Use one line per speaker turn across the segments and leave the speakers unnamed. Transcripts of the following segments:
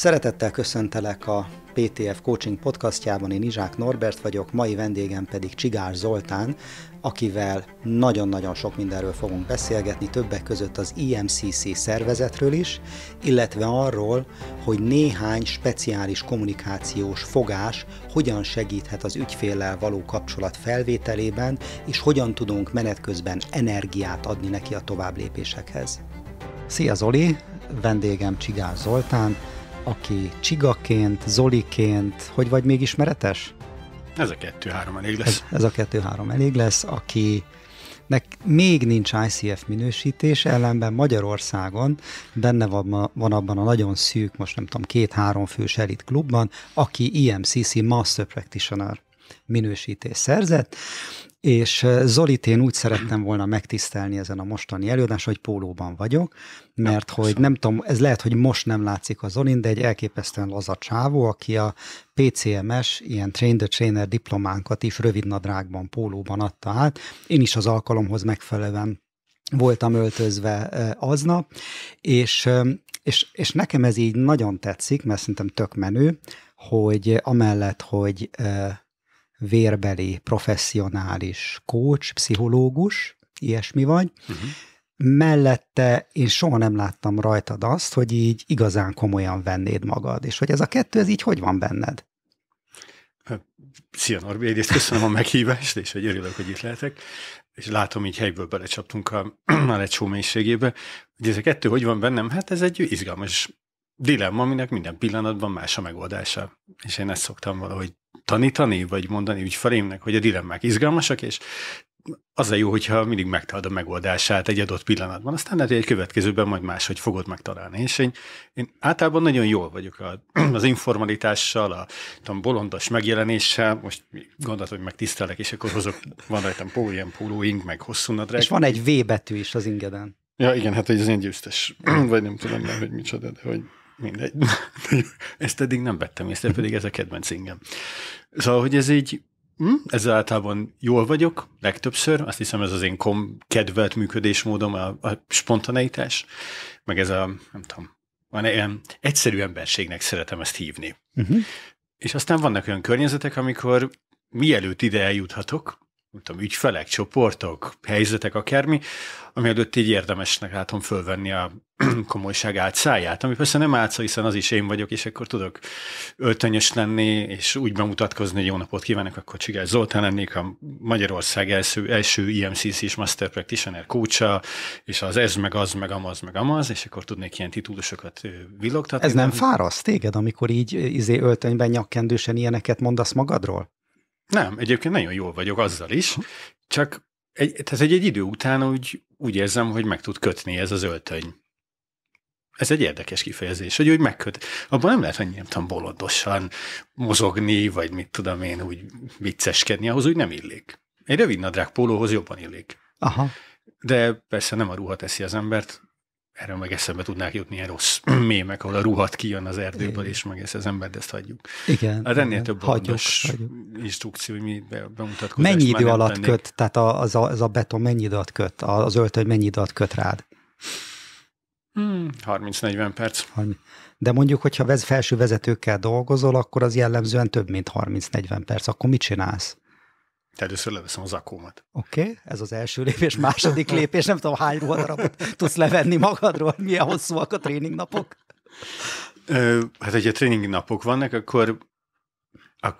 Szeretettel köszöntelek a PTF Coaching podcastjában, én Izsák Norbert vagyok, mai vendégem pedig Csigár Zoltán, akivel nagyon-nagyon sok mindenről fogunk beszélgetni, többek között az IMCC szervezetről is, illetve arról, hogy néhány speciális kommunikációs fogás hogyan segíthet az ügyféllel való kapcsolat felvételében, és hogyan tudunk menet közben energiát adni neki a továbblépésekhez. Szia Zoli, vendégem Csigár Zoltán, aki Csigaként, Zoliként, hogy vagy még ismeretes?
Ez a kettő-három elég lesz. Ez,
ez a kettő-három elég lesz, aki nek még nincs ICF minősítés, ellenben Magyarországon benne van, van abban a nagyon szűk, most nem tudom, két-három fős elit klubban, aki IMCC Master Practitioner minősítés szerzett, és Zolit én úgy szerettem volna megtisztelni ezen a mostani előadáson, hogy pólóban vagyok, mert ja, hogy nem tudom, ez lehet, hogy most nem látszik a Zolin, de egy elképesztően laza csávó, aki a PCMS, ilyen Train the Trainer diplománkat is rövid nadrágban, pólóban adta át. Én is az alkalomhoz megfelelően voltam öltözve aznap, és, és, és nekem ez így nagyon tetszik, mert szerintem tök menő, hogy amellett, hogy vérbeli, professzionális coach, pszichológus, ilyesmi vagy. Uh-huh. Mellette én soha nem láttam rajtad azt, hogy így igazán komolyan vennéd magad, és hogy ez a kettő, ez így hogy van benned?
Szia Norbi, egyrészt köszönöm a meghívást, és hogy örülök, hogy itt lehetek, és látom, így helyből belecsaptunk a, a lecsó mélységébe. Hogy ez a kettő hogy van bennem? Hát ez egy izgalmas dilemma, aminek minden pillanatban más a megoldása. És én ezt szoktam valahogy tanítani, vagy mondani ügyfelémnek, hogy a dilemmák izgalmasak, és az a jó, hogyha mindig megtalad a megoldását egy adott pillanatban, aztán lehet, hogy egy következőben majd máshogy fogod megtalálni. És én, én általában nagyon jól vagyok a, az informalitással, a tudom, bolondos megjelenéssel, most gondolod, hogy megtisztelek, és akkor hozok, van rajtam póló, ilyen pólóink, meg hosszú nadrág.
És van egy V betű is az ingeden.
Ja, igen, hát ez én győztes, vagy nem tudom már, hogy micsoda, de hogy mindegy. Ezt eddig nem vettem észre, pedig ez a kedvenc ingem. Szóval, hogy ez így, hm, ezzel általában jól vagyok, legtöbbször, azt hiszem ez az én kom kedvelt működésmódom, a, a spontaneitás, meg ez a, nem tudom, van ilyen egyszerű emberségnek szeretem ezt hívni. Uh-huh. És aztán vannak olyan környezetek, amikor mielőtt ide eljuthatok, tudom, ügyfelek, csoportok, helyzetek, akármi, ami előtt így érdemesnek látom fölvenni a komolyság átszáját, ami persze nem átszá, hiszen az is én vagyok, és akkor tudok öltönyös lenni, és úgy bemutatkozni, hogy jó napot kívánok, akkor Csigás Zoltán lennék, a Magyarország első, első IMCC-s Master Practitioner coacha, és az ez, meg az, meg amaz, meg amaz, és akkor tudnék ilyen titulusokat villogtatni.
Ez nem fáraszt téged, amikor így izé öltönyben nyakkendősen ilyeneket mondasz magadról?
Nem, egyébként nagyon jól vagyok azzal is, csak egy, tehát egy, egy idő után úgy, úgy érzem, hogy meg tud kötni ez az öltöny. Ez egy érdekes kifejezés, hogy úgy megköt. Abban nem lehet, hogy nem bolondosan mozogni, vagy mit tudom én, úgy vicceskedni, ahhoz úgy nem illik. Egy rövid nadrág pólóhoz jobban illik.
Aha.
De persze nem a ruha teszi az embert, erről meg eszembe tudnák jutni ilyen rossz mémek, ahol a ruhat kijön az erdőből, és meg ezt az embert, ezt hagyjuk.
Igen.
Hát ennél több hagyjuk, hagyjuk. instrukció, hogy mi bemutatkozás.
Mennyi idő alatt tennék. köt, tehát az a, az a beton mennyi idő alatt köt, az öltöny mennyi idő alatt köt rád?
Hmm, 30-40 perc.
De mondjuk, hogyha felső vezetőkkel dolgozol, akkor az jellemzően több, mint 30-40 perc. Akkor mit csinálsz?
Te először leveszem az akómat.
Oké, okay, ez az első lépés. Második lépés, nem tudom, hány ruhadarabot tudsz levenni magadról, milyen hosszúak a tréningnapok?
Hát, hogyha tréning napok vannak, akkor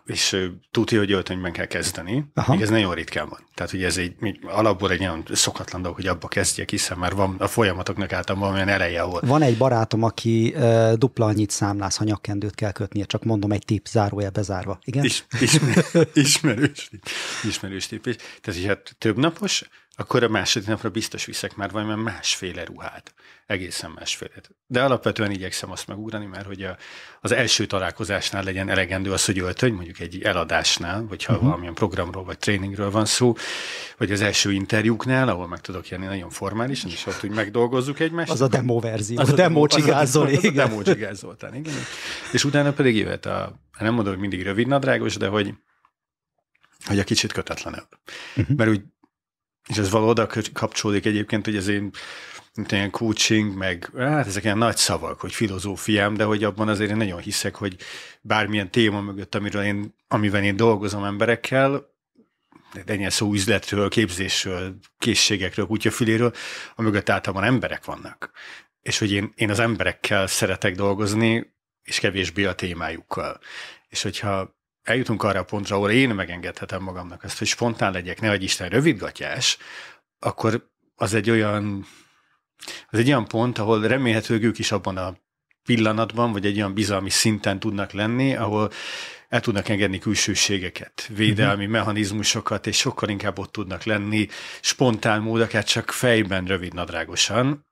és tudja, hogy öltönyben kell kezdeni, Aha. még ez nagyon ritkán van. Tehát, hogy ez egy alapból egy nagyon szokatlan dolog, hogy abba kezdjek, hiszen már van a folyamatoknak általában valamilyen ereje volt.
Van egy barátom, aki uh, dupla annyit számláz, ha nyakkendőt kell kötnie, csak mondom egy tip, zárója bezárva. Igen? Is,
ismer, ismerős, ismerős tip. Tehát, hogy hát több napos, akkor a második napra biztos viszek már valami másféle ruhát. Egészen másféle. De alapvetően igyekszem azt megugrani, mert hogy a, az első találkozásnál legyen elegendő az, hogy öltöny, mondjuk egy eladásnál, vagy ha uh-huh. valamilyen programról vagy tréningről van szó, vagy az első interjúknál, ahol meg tudok jönni nagyon formálisan, és ott úgy megdolgozzuk egymást.
Az a demo verzió, az a demo csigázol,
az, az, a demo csigázoltán, igen. És utána pedig jöhet a, nem mondom, hogy mindig rövid nadrágos, de hogy hogy a kicsit kötetlenebb. Uh-huh. Mert úgy és ez való kapcsolódik egyébként, hogy az én mint ilyen coaching, meg hát ezek ilyen nagy szavak, hogy filozófiám, de hogy abban azért én nagyon hiszek, hogy bármilyen téma mögött, amiről én, amivel én dolgozom emberekkel, legyen szó üzletről, képzésről, készségekről, kutyafüléről, amögött általában emberek vannak. És hogy én, én az emberekkel szeretek dolgozni, és kevésbé a témájukkal. És hogyha eljutunk arra a pontra, ahol én megengedhetem magamnak azt, hogy spontán legyek, ne Isten rövidgatjás, akkor az egy olyan az egy olyan pont, ahol remélhetőleg ők is abban a pillanatban, vagy egy olyan bizalmi szinten tudnak lenni, ahol el tudnak engedni külsőségeket, védelmi uh-huh. mechanizmusokat, és sokkal inkább ott tudnak lenni spontán mód, akár csak fejben rövidnadrágosan,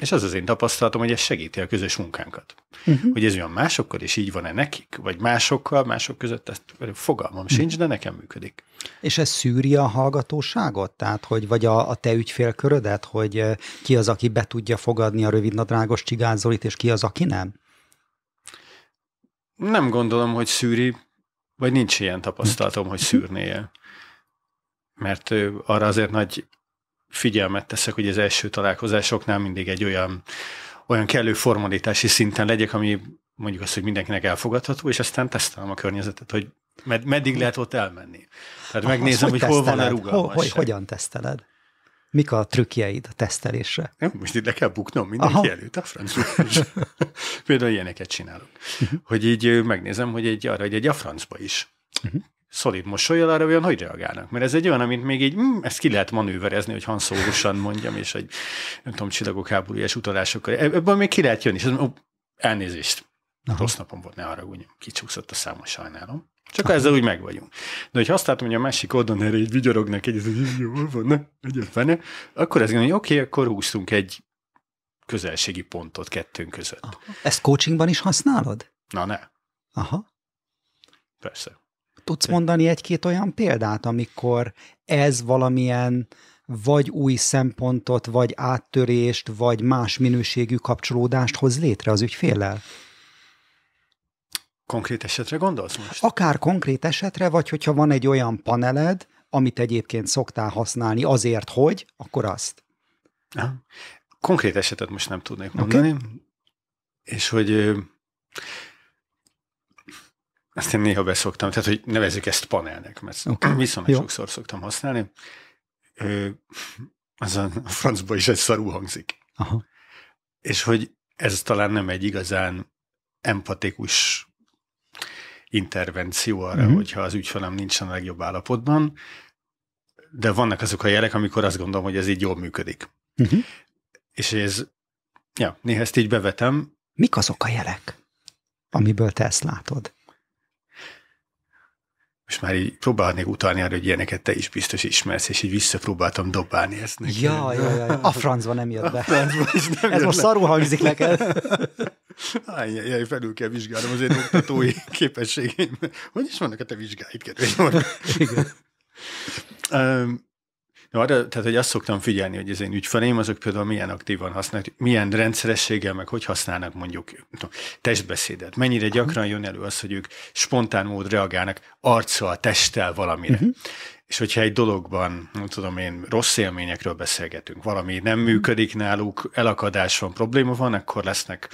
és az az én tapasztalatom, hogy ez segíti a közös munkánkat. Uh-huh. Hogy ez olyan másokkal, és így van-e nekik, vagy másokkal, mások között, ezt fogalmam uh-huh. sincs, de nekem működik.
És ez szűri a hallgatóságot? Tehát, hogy vagy a, a te ügyfélkörödet, hogy ki az, aki be tudja fogadni a rövidnadrágos csigázolit, és ki az, aki nem?
Nem gondolom, hogy szűri, vagy nincs ilyen tapasztalatom, hogy szűrnéje. Mert arra azért nagy figyelmet teszek, hogy az első találkozásoknál mindig egy olyan, olyan kellő formalitási szinten legyek, ami mondjuk azt, hogy mindenkinek elfogadható, és aztán tesztelem a környezetet, hogy med- meddig lehet ott elmenni. Tehát Aha, megnézem, hogy, hogy hol van a rugalmasság.
Hogy, hogyan teszteled? Mik a trükkjeid a tesztelésre?
Nem, most itt le kell buknom mindenki Aha. előtt, a francba. Például ilyeneket csinálok. Uh-huh. Hogy így megnézem, hogy egy, arra, hogy egy a francba is. Uh-huh szolid mosolyal, arra olyan hogy reagálnak. Mert ez egy olyan, amit még így, mm, ezt ki lehet manőverezni, hogy hanszórusan mondjam, és egy, nem tudom, csillagok háborújás utalásokkal. Ebből még ki lehet jönni, és ó, elnézést. Aha. Rossz napom volt, ne arra úgy, kicsúszott a számon, sajnálom. Csak Aha. ezzel úgy meg vagyunk. De hogyha azt látom, hogy a másik oldalon erre így vigyorognak egy, hogy jól van, ne, egy fene, akkor ez hogy oké, okay, akkor húztunk egy közelségi pontot kettőnk között. Aha.
Ezt coachingban is használod?
Na ne.
Aha.
Persze.
Tudsz mondani egy-két olyan példát, amikor ez valamilyen vagy új szempontot, vagy áttörést, vagy más minőségű kapcsolódást hoz létre az ügyféllel?
Konkrét esetre gondolsz most?
Akár konkrét esetre, vagy hogyha van egy olyan paneled, amit egyébként szoktál használni azért, hogy, akkor azt.
Aha. Konkrét esetet most nem tudnék mondani, okay. és hogy azt én néha beszoktam, tehát hogy nevezzük ezt panelnek, mert okay. viszonylag Jó. sokszor szoktam használni. Ö, az a francba is egy szarú hangzik. Aha. És hogy ez talán nem egy igazán empatikus intervenció arra, uh-huh. hogyha az ügyfelem nincsen a legjobb állapotban, de vannak azok a jelek, amikor azt gondolom, hogy ez így jól működik. Uh-huh. És ez, ja, néha ezt így bevetem.
Mik azok a jelek, amiből te ezt látod?
Most már így próbálnék utalni arra, hogy ilyeneket te is biztos ismersz, és így visszapróbáltam dobálni ezt neki.
Ja, ja, ja, a francba nem jött be. A francba is nem Ez most szarul hangzik neked.
Hány, jaj, felül kell vizsgálnom az én oktatói képességeim. Hogy is vannak a te vizsgáid, kedves Igen. Um, No, arra, tehát, hogy azt szoktam figyelni, hogy az én ügyfeleim, azok például milyen aktívan használnak, milyen rendszerességgel, meg hogy használnak mondjuk tudom, testbeszédet. Mennyire gyakran jön elő az, hogy ők spontán mód reagálnak arccal, testtel valamire. Uh-huh. És hogyha egy dologban, nem tudom én, rossz élményekről beszélgetünk, valami nem mhm. működik náluk, elakadás van, probléma van, akkor lesznek,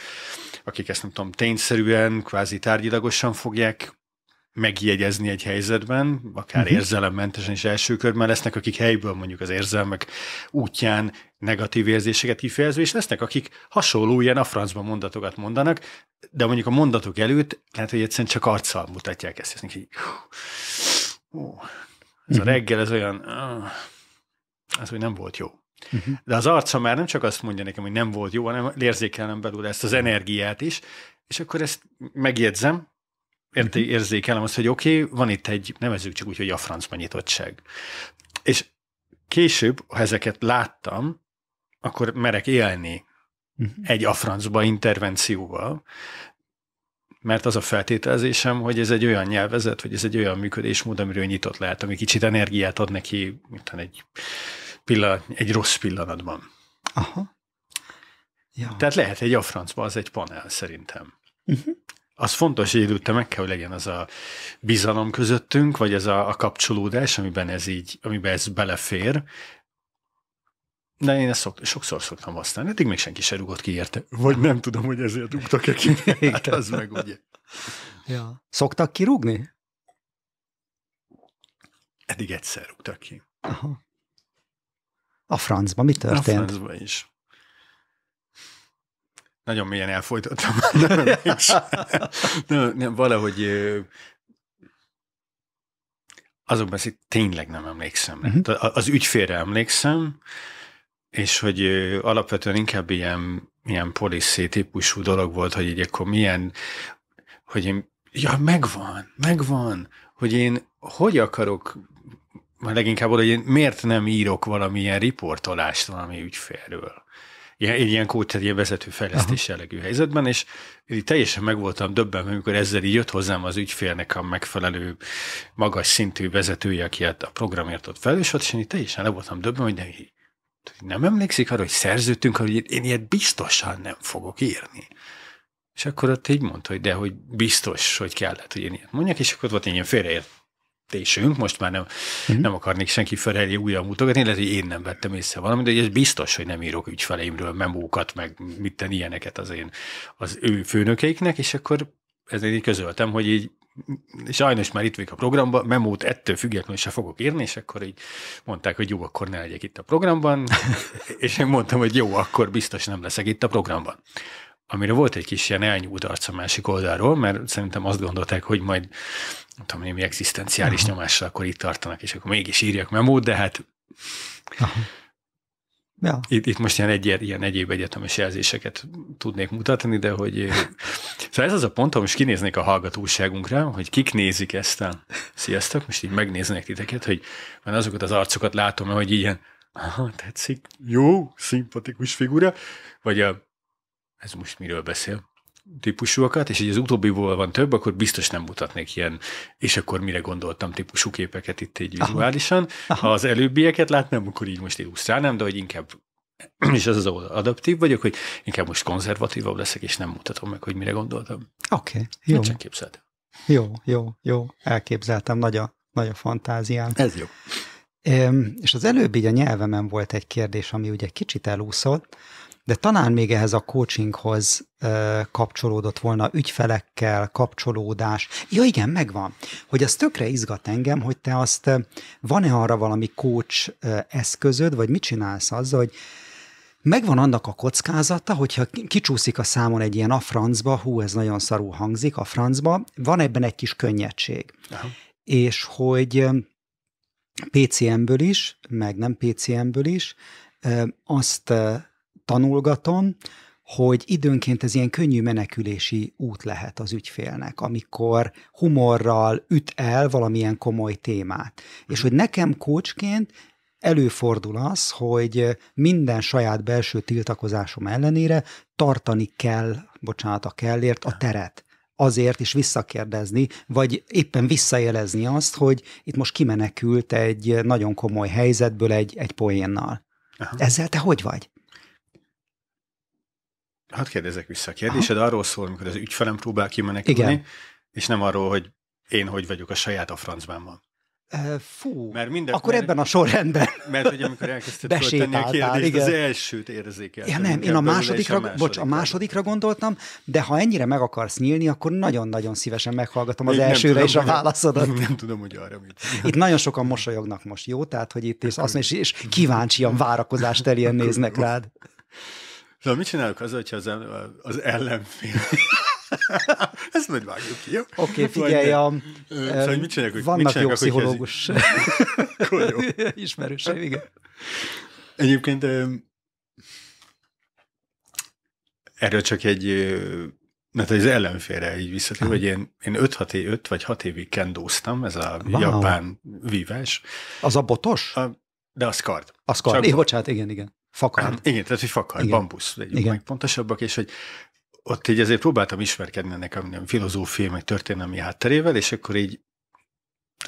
akik ezt nem tudom, tényszerűen, kvázi tárgyilagosan fogják megjegyezni egy helyzetben, akár uh-huh. érzelemmentesen is első körben lesznek, akik helyből mondjuk az érzelmek útján negatív érzéseket kifejezve, és lesznek, akik hasonló ilyen a francban mondatokat mondanak, de mondjuk a mondatok előtt lehet, hogy egyszerűen csak arccal mutatják ezt, ezt így, ó, ez a mhm. reggel, ez olyan, ez hogy nem volt jó. Uh-huh. De az arca már nem csak azt mondja nekem, hogy nem volt jó, hanem érzékelnem belőle ezt az energiát is, és akkor ezt megjegyzem, érte, mhm. érzékelem azt, hogy oké, okay, van itt egy, nevezzük csak úgy, hogy a francba nyitottság. És később, ha ezeket láttam, akkor merek élni uh-huh. egy afrancba intervencióval, mert az a feltételezésem, hogy ez egy olyan nyelvezet, vagy ez egy olyan működésmód, amiről nyitott lehet, ami kicsit energiát ad neki, mint egy, pillanat, egy rossz pillanatban.
Aha.
Ja. Tehát lehet egy afrancba, az egy panel szerintem. Uh-huh az fontos, hogy előtte meg kell, hogy legyen az a bizalom közöttünk, vagy ez a, a kapcsolódás, amiben ez így, amiben ez belefér, De én ezt szok, sokszor szoktam használni, eddig még senki se rúgott ki érte. Vagy nem tudom, hogy ezért rúgtak-e ki. Hát az meg ugye.
Ja. Szoktak kirúgni?
Eddig egyszer rúgtak ki.
Aha. A francba mi történt?
A francba is. Nagyon mélyen elfolytottam. nem, nem, nem, valahogy azokban szét tényleg nem emlékszem. Uh-huh. Az ügyfélre emlékszem, és hogy alapvetően inkább ilyen, ilyen policy típusú dolog volt, hogy így akkor milyen, hogy én, ja, megvan, megvan, hogy én hogy akarok, leginkább hogy én miért nem írok valamilyen riportolást valami ügyfélről ilyen, ilyen coach, egy ilyen vezető fejlesztés jellegű helyzetben, és így teljesen meg voltam döbben, amikor ezzel így jött hozzám az ügyfélnek a megfelelő magas szintű vezetője, aki a programért ott felelős volt, és én így teljesen le voltam döbben, hogy de nem emlékszik arra, hogy szerződtünk, hogy én ilyet biztosan nem fogok írni. És akkor ott így mondta, hogy de, hogy biztos, hogy kellett, hogy én ilyet mondjak, és akkor ott volt egy ilyen félreért tésünk, most már nem, uh-huh. nem akarnék senki felelé újra mutogatni, lehet, hogy én nem vettem észre valamit, de ez biztos, hogy nem írok ügyfeleimről memókat, meg mitten ilyeneket az én, az ő főnökeiknek, és akkor ezért így közöltem, hogy így sajnos már itt vagyok a programban, memót ettől függetlenül se fogok írni, és akkor így mondták, hogy jó, akkor ne legyek itt a programban, és én mondtam, hogy jó, akkor biztos nem leszek itt a programban amire volt egy kis ilyen elnyúlt arc a másik oldalról, mert szerintem azt gondolták, hogy majd nem tudom, némi egzisztenciális Aha. nyomásra akkor itt tartanak, és akkor mégis írjak memót, de hát Aha. Ja. Itt, itt most ilyen, egy, ilyen egyéb egyetemes jelzéseket tudnék mutatni, de hogy... Szóval ez az a pont, most kinéznék a hallgatóságunkra, hogy kik nézik ezt a... Sziasztok, most így megnéznek titeket, hogy van azokat az arcokat látom, hogy ilyen, aha, tetszik, jó, szimpatikus figura, vagy a ez most miről beszél, típusúakat, és így az utóbbiból van több, akkor biztos nem mutatnék ilyen, és akkor mire gondoltam típusú képeket itt így vizuálisan. Ha az előbbieket látnám, akkor így most illusztrálnám, de hogy inkább és az az adaptív vagyok, hogy inkább most konzervatívabb leszek, és nem mutatom meg, hogy mire gondoltam.
Oké, okay, jó.
Csak képzeltem.
Jó, jó, jó. Elképzeltem, nagy a, nagy a fantáziám.
Ez jó.
És az előbb így a nyelvemen volt egy kérdés, ami ugye kicsit elúszott, de talán még ehhez a coachinghoz ö, kapcsolódott volna ügyfelekkel, kapcsolódás. Ja igen, megvan. Hogy az tökre izgat engem, hogy te azt, van-e arra valami coach eszközöd, vagy mit csinálsz azzal, hogy megvan annak a kockázata, hogyha kicsúszik a számon egy ilyen a francba, hú, ez nagyon szarú hangzik, a francba, van ebben egy kis könnyedség. Aha. És hogy PCM-ből is, meg nem PCM-ből is, azt tanulgatom, hogy időnként ez ilyen könnyű menekülési út lehet az ügyfélnek, amikor humorral üt el valamilyen komoly témát. És hogy nekem coachként előfordul az, hogy minden saját belső tiltakozásom ellenére tartani kell, bocsánat, a kellért a teret azért is visszakérdezni, vagy éppen visszajelezni azt, hogy itt most kimenekült egy nagyon komoly helyzetből egy, egy poénnal. Aha. Ezzel te hogy vagy?
Hadd kérdezek vissza. A kérdésed Aha. arról szól, amikor az ügyfelem próbál kimenekülni, Igen. és nem arról, hogy én hogy vagyok a saját a francban van.
Fú, mert minden, akkor mert, ebben a sorrendben.
Mert hogy amikor elkezdted föltenni a kérdést, igen. az elsőt érzékeltem.
Ja nem, én a másodikra, a bocs, a másodikra gondoltam, de ha ennyire meg akarsz nyílni, akkor nagyon-nagyon szívesen meghallgatom az elsőre tudom, és a válaszodat.
Nem, nem tudom, hogy arra mit.
Itt nagyon sokan mosolyognak most, jó? Tehát, hogy itt és azt mondja, és kíváncsian várakozást teljen néznek rád.
Szóval mit csinálok az, hogyha az, az ellenfél... Ezt majd vágjuk ki, jó?
Oké, okay, figyelj, a, szóval, mit csinálok, vannak mit csinálok, jó pszichológus ismerőseim, igen.
Egyébként erről csak egy mert az ellenfélre így visszatérve, hogy én, én 5, év, 5 vagy 6 évig kendóztam, ez a wow. japán vívás.
Az a botos?
A, de az kard.
Az kard, é, bocsánat, igen, igen. Fakard. Hát,
igen, tehát hogy fakard, igen. bambusz, legyünk igen. meg pontosabbak, és hogy ott így ezért próbáltam ismerkedni ennek a filozófiai, meg történelmi hátterével, és akkor így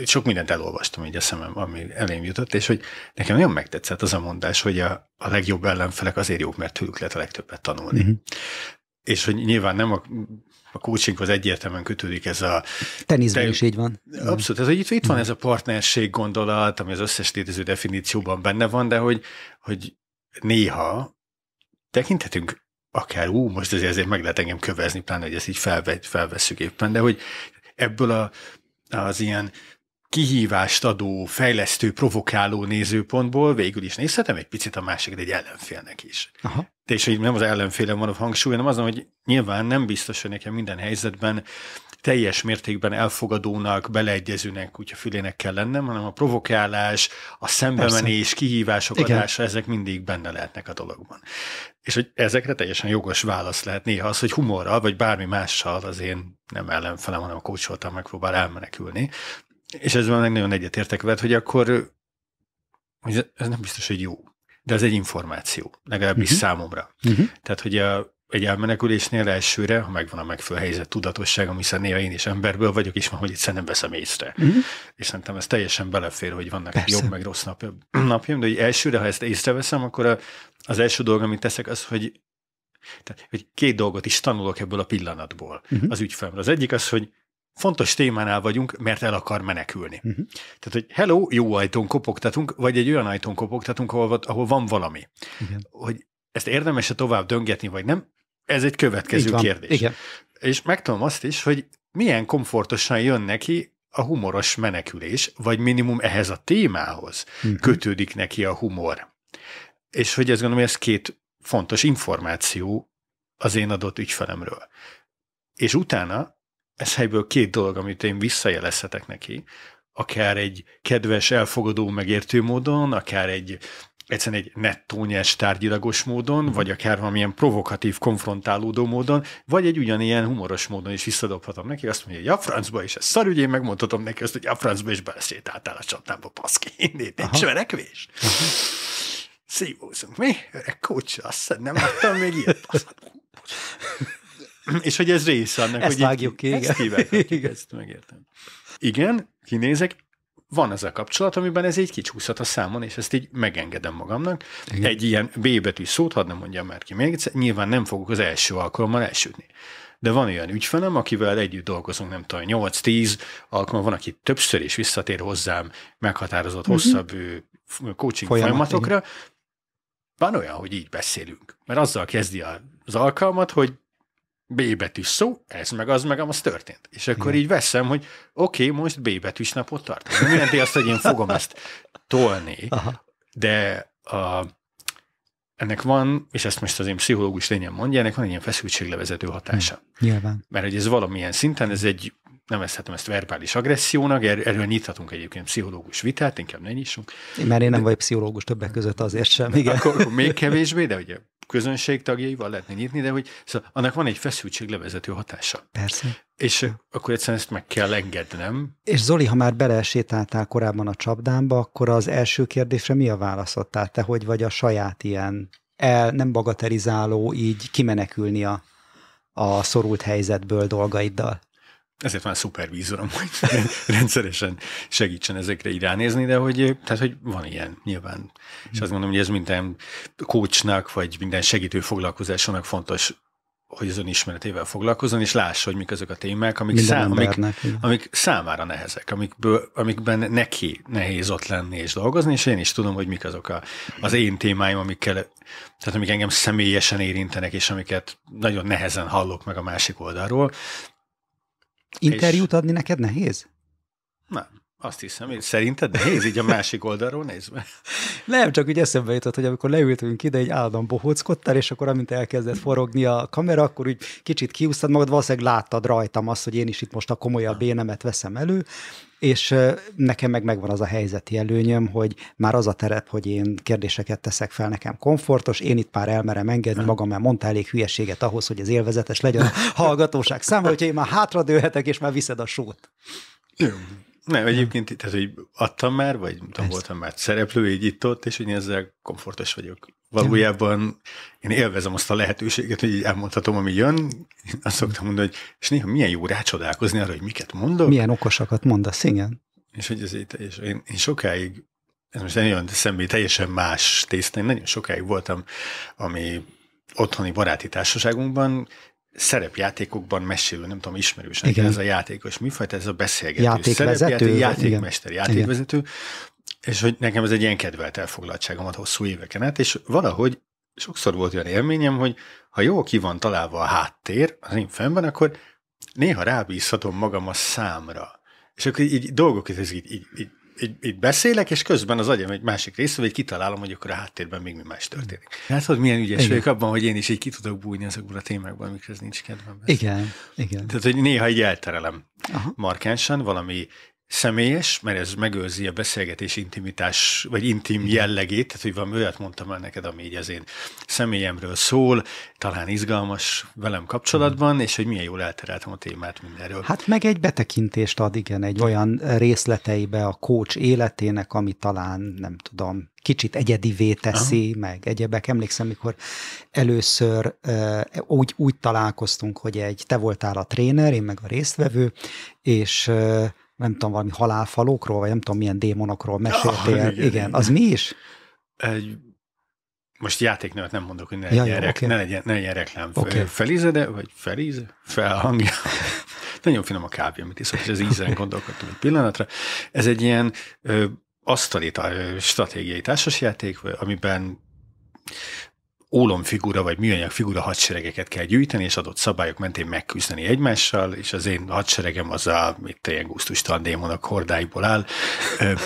sok mindent elolvastam így a szemem, ami elém jutott, és hogy nekem nagyon megtetszett az a mondás, hogy a, a legjobb ellenfelek azért jók, mert tőlük lehet a legtöbbet tanulni. Uh-huh. És hogy nyilván nem a, a coachinghoz egyértelműen kötődik ez a...
Teniszben te, is így van.
Abszolút, ez, itt, itt van ez a partnerség gondolat, ami az összes létező definícióban benne van, de hogy, hogy néha tekinthetünk akár, ú, most azért, azért meg lehet engem kövezni, pláne, hogy ezt így felve, felvesszük éppen, de hogy ebből a, az ilyen kihívást adó, fejlesztő, provokáló nézőpontból végül is nézhetem egy picit a másik, egy ellenfélnek is. Aha. De és hogy nem az ellenfélem van a hangsúly, hanem azon, hogy nyilván nem biztos, hogy nekem minden helyzetben teljes mértékben elfogadónak, beleegyezőnek, kutya fülének kell lennem, hanem a provokálás, a szembemenés, Persze. kihívások Igen. adása, ezek mindig benne lehetnek a dologban. És hogy ezekre teljesen jogos válasz lehet néha az, hogy humorral, vagy bármi mással az én nem ellenfelem, hanem a kócsoltam megpróbál elmenekülni. És ezzel meg nagyon egyetértek veled, hogy akkor ez nem biztos, hogy jó, de ez egy információ, legalábbis uh-huh. számomra. Uh-huh. Tehát, hogy a, egy elmenekülésnél elsőre, ha megvan a megfelelő helyzet tudatosságom, hiszen néha én is emberből vagyok, és van, hogy itt nem veszem észre. Uh-huh. És szerintem ez teljesen belefér, hogy vannak Persze. jobb meg rossz napjaim, napjaim, de hogy elsőre, ha ezt észreveszem, akkor a, az első dolog, amit teszek, az, hogy, tehát, hogy két dolgot is tanulok ebből a pillanatból uh-huh. az ügyfelemről. Az egyik az, hogy fontos témánál vagyunk, mert el akar menekülni. Uh-huh. Tehát, hogy hello, jó ajtón kopogtatunk, vagy egy olyan ajtón kopogtatunk, ahol, ahol van valami. Igen. Hogy ezt érdemes-e tovább döngetni, vagy nem, ez egy következő kérdés. Igen. És megtudom azt is, hogy milyen komfortosan jön neki a humoros menekülés, vagy minimum ehhez a témához uh-huh. kötődik neki a humor. És hogy ezt gondolom, hogy ez két fontos információ az én adott ügyfelemről. És utána ez helyből két dolog, amit én visszajelezhetek neki, akár egy kedves, elfogadó, megértő módon, akár egy egyszerűen egy nettónyes tárgyilagos módon, uh-huh. vagy akár valamilyen provokatív, konfrontálódó módon, vagy egy ugyanilyen humoros módon is visszadobhatom neki, azt mondja, hogy a francba is, ez szar, ugye én megmondhatom neki azt, hogy a francba is belesétáltál a csapdába, paszki, nincs verekvés. Uh-huh. Szívózunk, mi? Öreg kócs, azt nem láttam még ilyet. És hogy ez része annak,
ezt
hogy
vágjuk ki,
igen. ezt megértem. Igen, kinézek, van ez a kapcsolat, amiben ez így kicsúszhat a számon, és ezt így megengedem magamnak. Igen. Egy ilyen B betű szót, hadd nem mondjam már ki még egyszer, nyilván nem fogok az első alkalommal elsütni. De van olyan ügyfelem, akivel együtt dolgozunk, nem tudom, 8-10 alkalommal, van, aki többször is visszatér hozzám meghatározott uh-huh. hosszabb coaching Folyamat, folyamatokra. Igen. Van olyan, hogy így beszélünk, mert azzal kezdi az alkalmat, hogy B betűs szó, ez meg az meg az történt. És akkor Igen. így veszem, hogy oké, okay, most B betűs napot tartunk. Nem jelenti azt, hogy én fogom ezt tolni, Aha. de a, ennek van, és ezt most az én pszichológus lényem mondja, ennek van egy ilyen feszültséglevezető hatása.
Hm, nyilván.
Mert hogy ez valamilyen szinten, ez egy nevezhetem ezt verbális agressziónak, er, erről nyithatunk egyébként pszichológus vitát, inkább ne nyissunk.
Mert én nem de, vagyok pszichológus többek között azért sem.
Igen. Akkor, akkor még kevésbé, de ugye közönség tagjaival lehetne nyitni, de hogy szóval annak van egy feszültség levezető hatása.
Persze.
És akkor egyszerűen ezt meg kell engednem.
És Zoli, ha már belesétáltál korábban a csapdámba, akkor az első kérdésre mi a válaszod? Tehát te hogy vagy a saját ilyen el, nem bagatelizáló, így kimenekülni a, a szorult helyzetből dolgaiddal?
Ezért van a szupervízorom, hogy rendszeresen segítsen ezekre így ránézni, de hogy, tehát, hogy van ilyen nyilván. És azt mondom, hogy ez minden coachnak, vagy minden segítő foglalkozásónak fontos, hogy az önismeretével foglalkozzon, és lássa, hogy mik azok a témák, amik, szám, amik, amik számára nehezek, amikből, amikben neki nehéz ott lenni és dolgozni, és én is tudom, hogy mik azok a, az én témáim, amikkel, tehát amik engem személyesen érintenek, és amiket nagyon nehezen hallok meg a másik oldalról,
Interjút adni neked nehéz?
Nem. Azt hiszem, én szerinted nehéz így a másik oldalról nézve?
Nem, csak úgy eszembe jutott, hogy amikor leültünk ide, egy állandóan bohóckodtál, és akkor amint elkezdett forogni a kamera, akkor úgy kicsit kiúsztad magad, valószínűleg láttad rajtam azt, hogy én is itt most a komolyabb énemet veszem elő, és nekem meg megvan az a helyzeti előnyöm, hogy már az a terep, hogy én kérdéseket teszek fel, nekem komfortos, én itt már elmerem engedni magam, mert mondta elég hülyeséget ahhoz, hogy ez élvezetes legyen a hallgatóság számára, hogyha én már hátradőhetek, és már viszed a sót.
Nem, egyébként, tehát, hogy adtam már, vagy tudom, voltam már szereplő, így itt-ott, és hogy ezzel komfortos vagyok. Valójában én élvezem azt a lehetőséget, hogy így elmondhatom, ami jön. Azt szoktam mondani, hogy és néha milyen jó rácsodálkozni arra, hogy miket mondok.
Milyen okosakat mondasz, igen.
És hogy ez így, és én, én sokáig, ez most nagyon személy, teljesen más tészta, én nagyon sokáig voltam, ami otthoni baráti társaságunkban, szerepjátékokban mesélő, nem tudom, ismerős, ez a játékos mifajta, ez a beszélgető.
Játékvezető?
Játékmester, játékvezető, És hogy nekem ez egy ilyen kedvelt elfoglaltságomat hosszú éveken át, és valahogy sokszor volt olyan élményem, hogy ha jól ki van találva a háttér az én fennben, akkor néha rábízhatom magam a számra. És akkor így, így dolgok, ez így, így, így, így, így beszélek, és közben az agyam egy másik része, vagy kitalálom, hogy akkor a háttérben még mi más történik. Hát hogy milyen ügyes vagyok abban, hogy én is így ki tudok bújni azokból a témákban, amikhez nincs kedvem.
Igen, igen.
Tehát, hogy néha így elterelem Aha. markánsan valami személyes, mert ez megőrzi a beszélgetés intimitás, vagy intim jellegét, tehát hogy valami olyat mondtam el neked, ami így az én személyemről szól, talán izgalmas velem kapcsolatban, és hogy milyen jól eltereltem a témát mindenről.
Hát meg egy betekintést ad, igen, egy olyan részleteibe a coach életének, ami talán, nem tudom, kicsit egyedivé teszi, Aha. meg egyebek. Emlékszem, mikor először uh, úgy, úgy találkoztunk, hogy egy, te voltál a tréner, én meg a résztvevő, és uh, nem tudom, valami halálfalókról, vagy nem tudom, milyen démonokról meséltél. Ah, igen, igen, az mi is?
Egy, most játéknevet nem mondok, hogy ne, ja, legyen, jó, rek, okay. ne, legyen, ne legyen reklám. Okay. Felize, de, vagy Felize? Felhangja. Nagyon finom a kávé, amit iszok, és ez ízen gondolkodtam egy pillanatra. Ez egy ilyen ö, asztali stratégiai társasjáték, amiben ólomfigura vagy műanyag figura hadseregeket kell gyűjteni, és adott szabályok mentén megküzdeni egymással, és az én hadseregem az a, mit ilyen gusztustalan démonok hordáiból áll.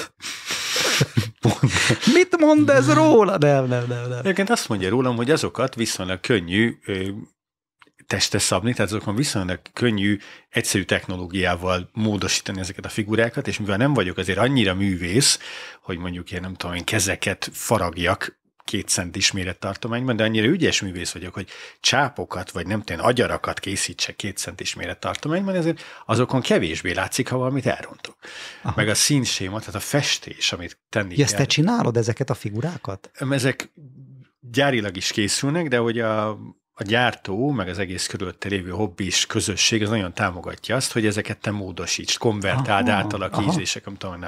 Mit mond ez róla? Nem, nem, nem. nem.
Egyébként azt mondja rólam, hogy azokat viszonylag könnyű testre szabni, tehát azokon viszonylag könnyű, egyszerű technológiával módosítani ezeket a figurákat, és mivel nem vagyok azért annyira művész, hogy mondjuk én nem tudom, én kezeket faragjak két centis mérettartományban, de annyira ügyes művész vagyok, hogy csápokat, vagy nem tudom, agyarakat készítsek két centis mérettartományban, ezért azokon kevésbé látszik, ha valamit elrontok. Aha. Meg a színséma, tehát a festés, amit tenni
ja, kell. te csinálod ezeket a figurákat?
Ezek gyárilag is készülnek, de hogy a, a gyártó, meg az egész körülötte lévő hobbis közösség az nagyon támogatja azt, hogy ezeket te módosítsd, konvertáld, aha, átalakízések, nem tudom,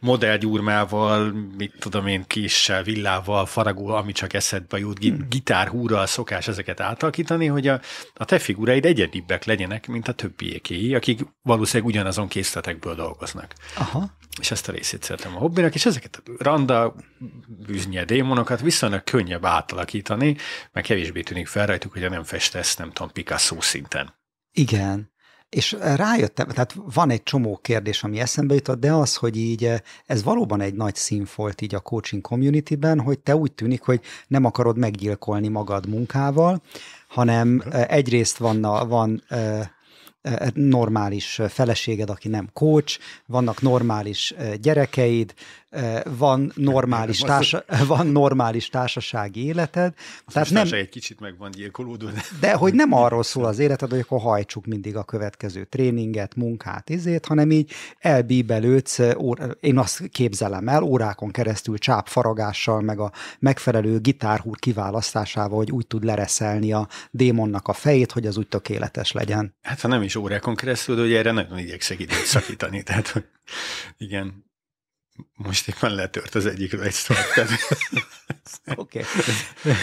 modellgyúrmával, mit tudom én, kissel, villával, faragó, ami csak eszedbe jut, hmm. gitárhúrral szokás ezeket átalakítani, hogy a, a te figuráid egyedibbek legyenek, mint a többiekéi, akik valószínűleg ugyanazon készletekből dolgoznak. Aha. És ezt a részét szeretem a hobbinak, és ezeket a randa, bűznye démonokat viszonylag könnyebb átalakítani, meg kevésbé tűnik fel rajtuk, hogy nem festesz, nem tudom, Picasso szinten.
Igen. És rájöttem, tehát van egy csomó kérdés, ami eszembe jutott, de az, hogy így ez valóban egy nagy színfolt így a coaching communityben, hogy te úgy tűnik, hogy nem akarod meggyilkolni magad munkával, hanem egyrészt van, van normális feleséged, aki nem coach, vannak normális gyerekeid, van normális, társa, van normális társasági életed.
Az tehát nem, egy kicsit meg van gyilkolódó. De...
de hogy nem arról szól az életed, hogy akkor hajtsuk mindig a következő tréninget, munkát, izét, hanem így elbíbelődsz, én azt képzelem el, órákon keresztül csápfaragással, meg a megfelelő gitárhúr kiválasztásával, hogy úgy tud lereszelni a démonnak a fejét, hogy az úgy tökéletes legyen.
Hát ha nem is órákon keresztül, de hogy erre nagyon igyekszek időt szakítani. Tehát igen, most éppen letört az egyikről egy szart. Oké.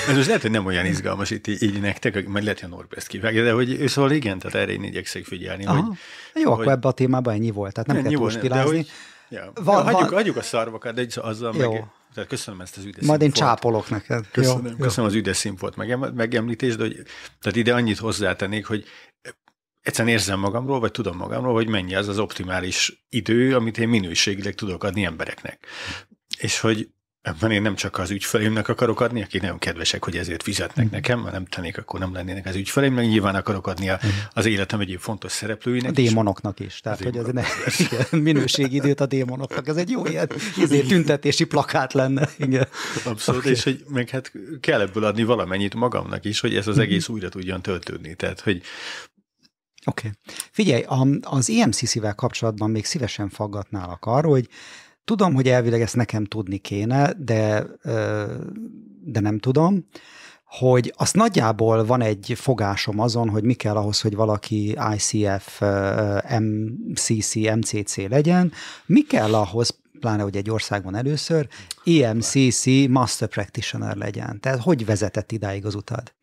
Ez most lehet, hogy nem olyan izgalmas itt így nektek, majd lehet, hogy a Norbert ezt kivágja, de hogy ő szóval igen, tehát erre én igyekszek figyelni. Hogy,
Jó, hogy, akkor ebbe a témában ennyi volt, tehát nem ennyi kell túlstilázni.
Ja. Van, ja, hagyjuk, hagyjuk a szarvakat, de azzal Jó. meg, tehát köszönöm ezt az üdes
Majd én csápolok neked.
Köszönöm, jó, köszönöm jó. az üdes színfolt megemlítést, de hogy, tehát ide annyit hozzátennék, hogy egyszerűen érzem magamról, vagy tudom magamról, hogy mennyi az az optimális idő, amit én minőségileg tudok adni embereknek. És hogy ebben én nem csak az ügyfeleimnek akarok adni, akik nagyon kedvesek, hogy ezért fizetnek mm. nekem, ha nem tennék, akkor nem lennének az ügyfeleim, meg nyilván akarok adni a, mhm. az életem egyéb fontos szereplőinek.
A démonoknak is. Tehát, hogy ez ne, minőségidőt a démonoknak, ez egy jó ilyen ezért tüntetési plakát lenne. Igen.
Abszolút, okay. és hogy meg hát kell ebből adni valamennyit magamnak is, hogy ez az mhm. egész újra tudjon töltődni. Tehát, hogy
Oké. Okay. Figyelj, az EMCC-vel kapcsolatban még szívesen faggatnálak arról, hogy tudom, hogy elvileg ezt nekem tudni kéne, de, de nem tudom, hogy azt nagyjából van egy fogásom azon, hogy mi kell ahhoz, hogy valaki ICF, MCC, MCC legyen, mi kell ahhoz, pláne hogy egy országban először, EMCC Master Practitioner legyen. Tehát hogy vezetett idáig az utad?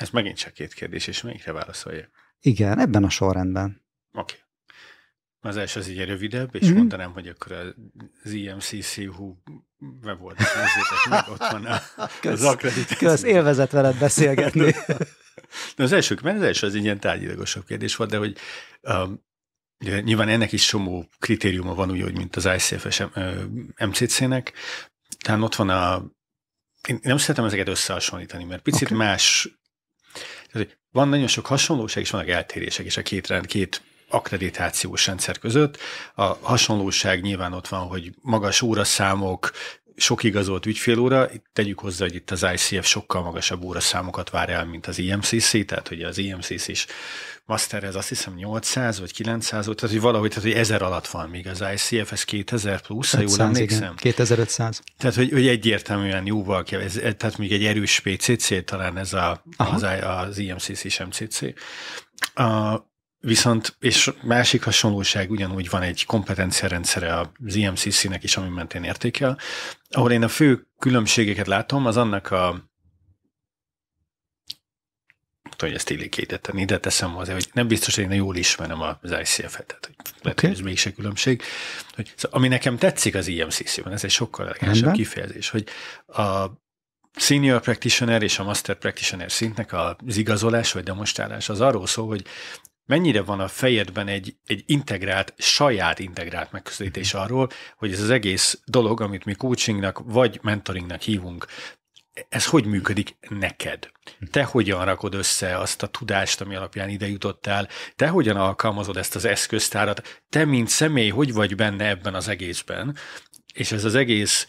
Ez megint csak két kérdés, és melyikre válaszoljak?
Igen, ebben a sorrendben.
Oké. Okay. Az első az így rövidebb, és mm-hmm. mondanám, hogy akkor az IMCC-hu weboldalt nézzétek meg, ott van a,
kösz, az akkreditáció. Kösz, élvezet veled beszélgetni.
de az első, mert az első az egy ilyen tárgyilagosabb kérdés volt, de hogy um, ugye, nyilván ennek is somó kritériuma van úgy, hogy mint az ICFS MCC-nek, tehát ott van a én nem szeretem ezeket összehasonlítani, mert picit okay. más, tehát, van nagyon sok hasonlóság, és vannak eltérések is a két rend, két akkreditációs rendszer között. A hasonlóság nyilván ott van, hogy magas óraszámok, sok igazolt ügyfélóra, itt tegyük hozzá, hogy itt az ICF sokkal magasabb óraszámokat vár el, mint az IMCC, tehát hogy az IMCC is masterhez azt hiszem 800 vagy 900 volt, tehát hogy valahogy, tehát hogy 1000 alatt van, míg az ICF ez 2000 plusz, ha jól emlékszem. Igen,
2500.
Tehát, hogy, hogy egyértelműen jóval kell, ez, tehát még egy erős PCC talán ez a, az, az IMCC és MCC. A, Viszont, és másik hasonlóság ugyanúgy van egy kompetenciarendszere az IMCC-nek is, ami mentén értékel, ahol én a fő különbségeket látom, az annak a hogy ezt illékétetten ide teszem azért, hogy nem biztos, hogy én jól ismerem az ICF-et, tehát hogy lehet, okay. hogy ez mégse különbség. Hogy, szóval, ami nekem tetszik az IMCC-ben, ez egy sokkal elegánsabb kifejezés, hogy a senior practitioner és a master practitioner szintnek az igazolás vagy demonstrálás az arról szól, hogy mennyire van a fejedben egy, egy integrált, saját integrált megközelítés mhm. arról, hogy ez az egész dolog, amit mi coachingnak vagy mentoringnak hívunk, ez hogy működik neked? Te hogyan rakod össze azt a tudást, ami alapján ide jutottál? Te hogyan alkalmazod ezt az eszköztárat? Te, mint személy, hogy vagy benne ebben az egészben? És ez az egész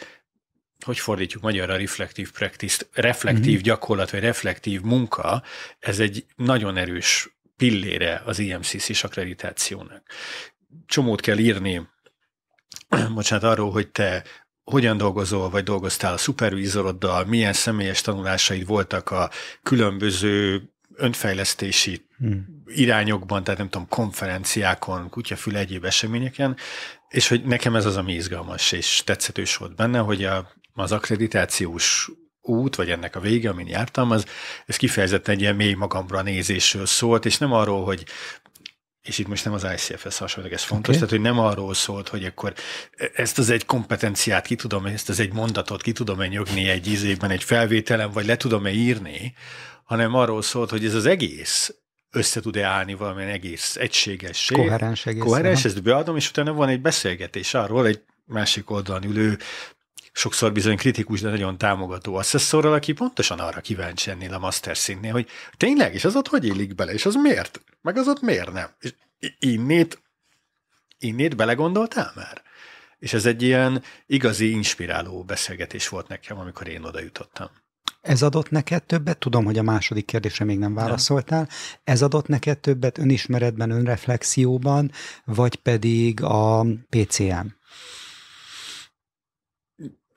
hogy fordítjuk magyarra reflektív practice, reflektív mm-hmm. gyakorlat, vagy reflektív munka, ez egy nagyon erős pillére az IMCC-s akkreditációnak. Csomót kell írni, bocsánat, arról, hogy te hogyan dolgozol, vagy dolgoztál a szupervízoroddal, milyen személyes tanulásaid voltak a különböző önfejlesztési hmm. irányokban, tehát nem tudom, konferenciákon, kutyafül egyéb eseményeken, és hogy nekem ez az, ami izgalmas és tetszetős volt benne, hogy a, az akkreditációs út, vagy ennek a vége, amin jártam, az, ez kifejezetten egy ilyen mély magamra nézésről szólt, és nem arról, hogy és itt most nem az ICF-hez hasonlók, ez fontos, okay. tehát hogy nem arról szólt, hogy akkor ezt az egy kompetenciát ki tudom, ezt az egy mondatot ki tudom-e nyögni egy ízében, egy felvételen, vagy le tudom-e írni, hanem arról szólt, hogy ez az egész össze tud-e állni valamilyen egész egységessé.
Koherens egész.
Koherens, ezt beadom, és utána van egy beszélgetés arról, egy másik oldalon ülő sokszor bizony kritikus, de nagyon támogató asszesszorral, aki pontosan arra kíváncsi ennél a master színnél, hogy tényleg, és az ott hogy élik bele, és az miért? Meg az ott miért nem? És innét, innét belegondoltál már? És ez egy ilyen igazi, inspiráló beszélgetés volt nekem, amikor én oda jutottam.
Ez adott neked többet? Tudom, hogy a második kérdésre még nem válaszoltál. Ez adott neked többet önismeretben, önreflexióban, vagy pedig a PCM?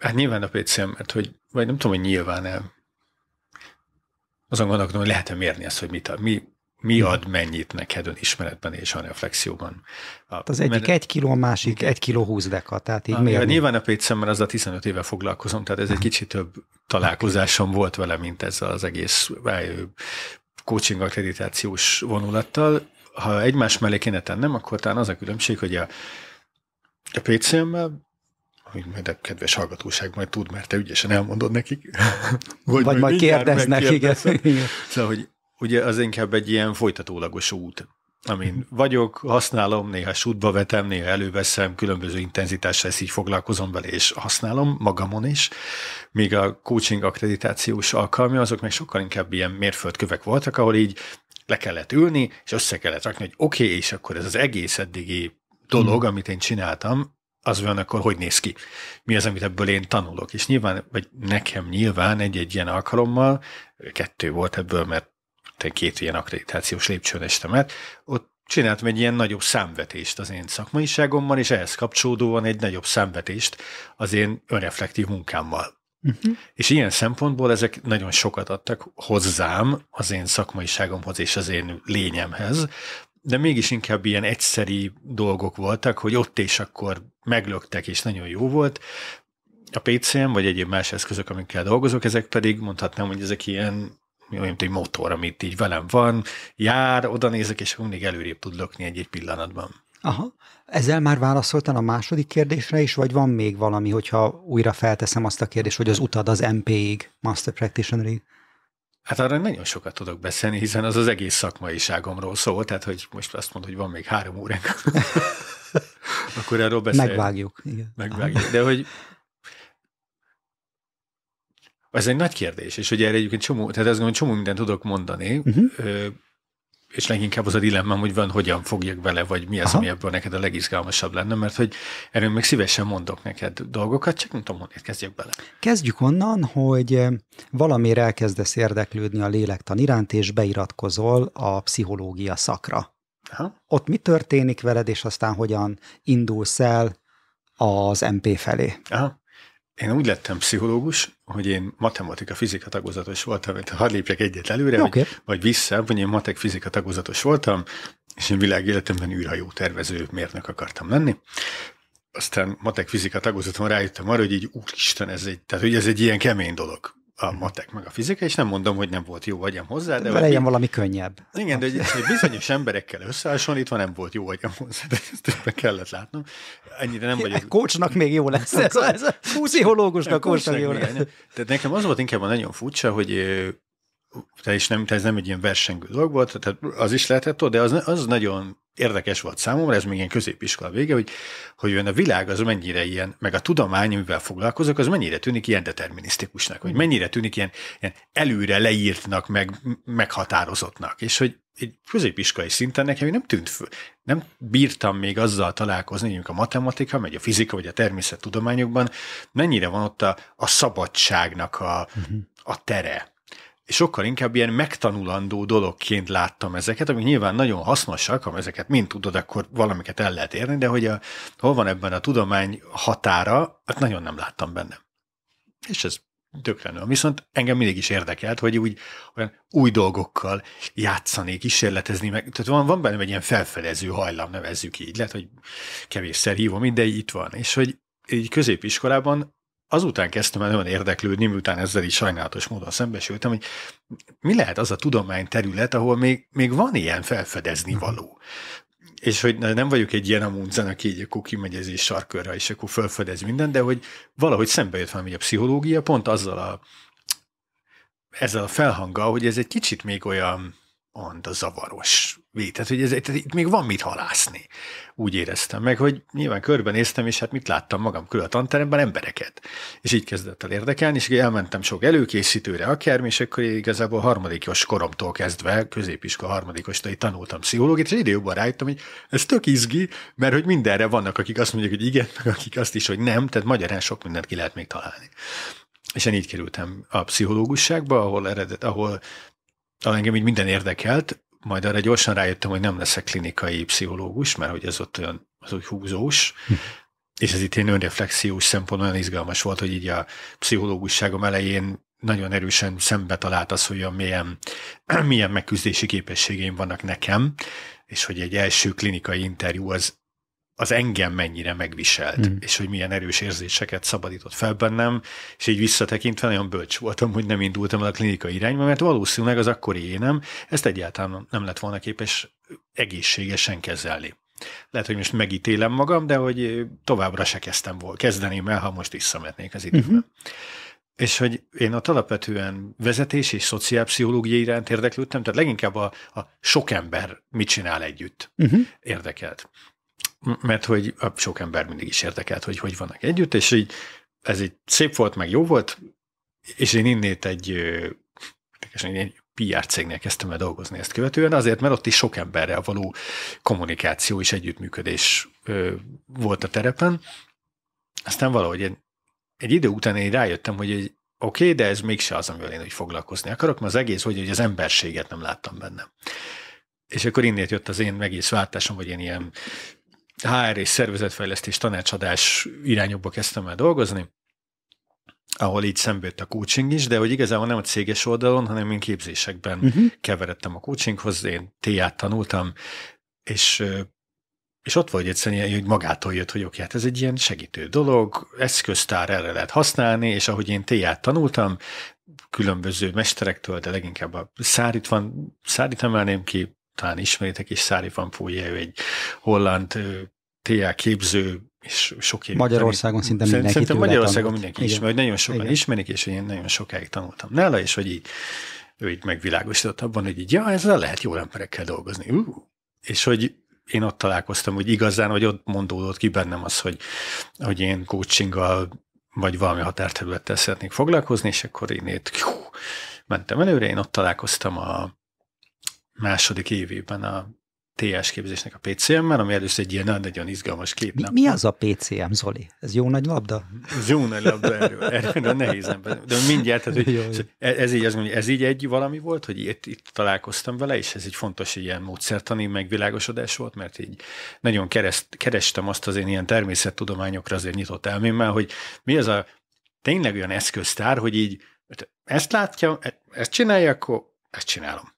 Hát nyilván a PCM, mert hogy, vagy nem tudom, hogy nyilván el. Azon gondolkodom, hogy lehet-e mérni ezt, hogy mit, mi, mi ad mennyit neked önismeretben és a reflexióban.
A, az egyik mert, egy kiló, a másik egy kiló húsz deka, tehát így
miért? Nyilván a PCM, mert az a 15 éve foglalkozom, tehát ez egy kicsit több találkozásom volt vele, mint ezzel az egész coaching akkreditációs vonulattal. Ha egymás mellé kéne tennem, akkor talán az a különbség, hogy a, a PCM-mel majd a kedves hallgatóság majd tud, mert te ügyesen elmondod nekik.
Vagy, Vagy majd kérdeznek, igen.
Szóval, hogy ugye az inkább egy ilyen folytatólagos út, amin vagyok, használom, néha sútba vetem, néha előveszem, különböző intenzitással ezt így foglalkozom vele, és használom magamon is, míg a coaching akkreditációs alkalmi, azok meg sokkal inkább ilyen mérföldkövek voltak, ahol így le kellett ülni, és össze kellett rakni, hogy oké, okay, és akkor ez az egész eddigi dolog, hmm. amit én csináltam, az van, akkor hogy néz ki? Mi az, amit ebből én tanulok? És nyilván, vagy nekem nyilván egy-egy ilyen alkalommal, kettő volt ebből, mert két ilyen akkreditációs lépcsőn estem át, ott csináltam egy ilyen nagyobb számvetést az én szakmaiságommal, és ehhez kapcsolódóan egy nagyobb számvetést az én önreflektív munkámmal. Uh-huh. És ilyen szempontból ezek nagyon sokat adtak hozzám, az én szakmaiságomhoz és az én lényemhez, de mégis inkább ilyen egyszeri dolgok voltak, hogy ott és akkor meglöktek, és nagyon jó volt. A PCM, vagy egyéb más eszközök, amikkel dolgozok, ezek pedig mondhatnám, hogy ezek ilyen olyan, mint egy motor, amit így velem van, jár, oda nézek, és mindig előrébb tud lökni egy-egy pillanatban.
Aha. Ezzel már válaszoltál a második kérdésre is, vagy van még valami, hogyha újra felteszem azt a kérdést, hogy az utad az MP-ig, Master Practitioner-ig?
Hát arra nagyon sokat tudok beszélni, hiszen az az egész szakmaiságomról szól, tehát hogy most azt mondod, hogy van még három óránk, akkor erről beszélni.
Megvágjuk. Igen.
Megvágjuk. De hogy ez egy nagy kérdés, és ugye erre egyébként csomó, tehát ezt gondolom, csomó mindent tudok mondani, uh-huh. És leginkább az a dilemmám, hogy van, hogyan fogjak vele, vagy mi az, Aha. ami ebből neked a legizgalmasabb lenne, mert hogy erről még szívesen mondok neked dolgokat, csak nem tudom, honnét kezdjek bele.
Kezdjük onnan, hogy valamire elkezdesz érdeklődni a lélektan iránt, és beiratkozol a pszichológia szakra. Aha. Ott mi történik veled, és aztán hogyan indulsz el az MP felé?
Aha. Én úgy lettem pszichológus, hogy én matematika, fizika tagozatos voltam, tehát hadd lépjek egyet előre, okay. vagy, vagy vissza, vagy én matek, fizika tagozatos voltam, és én világéletemben űrhajó tervező mérnök akartam lenni. Aztán matek, fizika tagozaton rájöttem arra, hogy így úristen, ez egy, tehát hogy ez egy ilyen kemény dolog a matek meg a fizika, és nem mondom, hogy nem volt jó agyam hozzá.
De legyen valami könnyebb.
Igen, de hogy bizonyos emberekkel összehasonlítva nem volt jó agyam hozzá, de ezt be kellett látnom. Ennyire nem vagyok.
Kócsnak még jó lesz ez. ez a pszichológusnak kócsnak jó lesz.
Tehát nekem az volt inkább nagyon furcsa, hogy te is nem, te ez nem egy ilyen versengő dolog volt, tehát az is lehetett de az, az nagyon érdekes volt számomra, ez még ilyen középiskola vége, hogy, hogy a világ az mennyire ilyen, meg a tudomány, amivel foglalkozok, az mennyire tűnik ilyen determinisztikusnak, hogy mennyire tűnik ilyen, ilyen előre leírtnak, meg meghatározottnak, és hogy egy középiskolai szinten nekem nem tűnt föl, nem bírtam még azzal találkozni, mondjuk a matematika, vagy a fizika, vagy a természettudományokban, mennyire van ott a, a szabadságnak a, uh-huh. a tere sokkal inkább ilyen megtanulandó dologként láttam ezeket, amik nyilván nagyon hasznosak, ha ezeket mind tudod, akkor valamiket el lehet érni, de hogy a, hol van ebben a tudomány határa, hát nagyon nem láttam benne. És ez tökre nő. Viszont engem mindig is érdekelt, hogy úgy olyan új dolgokkal játszani, kísérletezni, meg, tehát van, van bennem egy ilyen felfedező hajlam, nevezzük így, lehet, hogy kevésszer hívom, de itt van. És hogy így középiskolában azután kezdtem el nagyon érdeklődni, miután ezzel is sajnálatos módon szembesültem, hogy mi lehet az a tudomány terület, ahol még, még van ilyen felfedezni mhm. való. És hogy nem vagyok egy ilyen amuncan, aki így akkor kimegy ez sarkörre, és akkor felfedez mindent, de hogy valahogy szembe jött valami a pszichológia, pont azzal a ezzel a felhanggal, hogy ez egy kicsit még olyan a zavaros tehát hogy ez, tehát itt még van mit halászni. Úgy éreztem meg, hogy nyilván körbenéztem, és hát mit láttam magam körül a tanteremben, embereket. És így kezdett el érdekelni, és elmentem sok előkészítőre, akármi, és akkor igazából harmadikos koromtól kezdve, középiskola harmadikostól tanultam pszichológiát, és időben rájöttem, hogy ez tök izgi, mert hogy mindenre vannak, akik azt mondják, hogy igen, meg akik azt is, hogy nem, tehát magyarán sok mindent ki lehet még találni. És én így kerültem a pszichológusságba, ahol eredet, ahol engem így minden érdekelt, majd arra gyorsan rájöttem, hogy nem leszek klinikai pszichológus, mert hogy ez ott olyan az úgy húzós, hm. és ez itt én önreflexiós szempont olyan izgalmas volt, hogy így a pszichológusságom elején nagyon erősen szembe talált az, hogy milyen, milyen megküzdési képességeim vannak nekem, és hogy egy első klinikai interjú az az engem mennyire megviselt, mm. és hogy milyen erős érzéseket szabadított fel bennem, és így visszatekintve nagyon bölcs voltam, hogy nem indultam el a klinikai irányba, mert valószínűleg az akkori énem ezt egyáltalán nem lett volna képes egészségesen kezelni. Lehet, hogy most megítélem magam, de hogy továbbra se kezdtem volna. Kezdeném el, ha most visszametnék az időben. Uh-huh. És hogy én ott alapvetően vezetés és szociálpszichológia iránt érdeklődtem, tehát leginkább a, a sok ember mit csinál együtt uh-huh. érdekelt mert hogy sok ember mindig is érdekelt, hogy hogy vannak együtt, és így ez egy szép volt, meg jó volt, és én innét egy, egy PR cégnél kezdtem el dolgozni ezt követően, azért, mert ott is sok emberrel való kommunikáció és együttműködés volt a terepen. Aztán valahogy egy, egy idő után én rájöttem, hogy egy oké, de ez mégse az, amivel én úgy foglalkozni akarok, mert az egész, hogy, hogy az emberséget nem láttam benne. És akkor innét jött az én egész váltásom, hogy én ilyen HR és szervezetfejlesztés tanácsadás irányokba kezdtem el dolgozni, ahol így szembe jött a coaching is, de hogy igazából nem a céges oldalon, hanem én képzésekben uh-huh. keveredtem a coachinghoz, én TIA-t tanultam, és és ott volt egyszerűen, hogy magától jött, hogy oké, hát ez egy ilyen segítő dolog, eszköztár erre lehet használni, és ahogy én TIA-t tanultam, különböző mesterektől, de leginkább a szárit van, szárit emelném ki, talán ismeritek is, Szári van Fújje, ő egy holland TA képző, és sok
év. Magyarországon szinte mindenki
Szerintem Magyarországon tanult. mindenki ismer, hogy nagyon sokan Igen. ismerik, és én nagyon sokáig tanultam nála, és hogy így ő így megvilágosított abban, hogy így, ja, ezzel lehet jó emberekkel dolgozni. Uh. És hogy én ott találkoztam, hogy igazán, hogy ott mondódott ki bennem az, hogy, hogy én coachinggal vagy valami határterülettel szeretnék foglalkozni, és akkor én itt mentem előre, én ott találkoztam a második évében a TS képzésnek a PCM-mel, ami először egy ilyen nagyon izgalmas kép.
Mi, mi az a PCM, Zoli? Ez jó nagy labda?
Ez jó nagy labda, erről, erről nehéz ember. De mindjárt, tehát, hogy ez, így, ez, ez így egy valami volt, hogy itt, itt találkoztam vele, és ez egy fontos ilyen módszertani megvilágosodás volt, mert így nagyon kereszt, kerestem azt az én ilyen természettudományokra azért nyitott elmémmel, hogy mi az a tényleg olyan eszköztár, hogy így ezt látja, ezt csinálja, akkor ezt csinálom.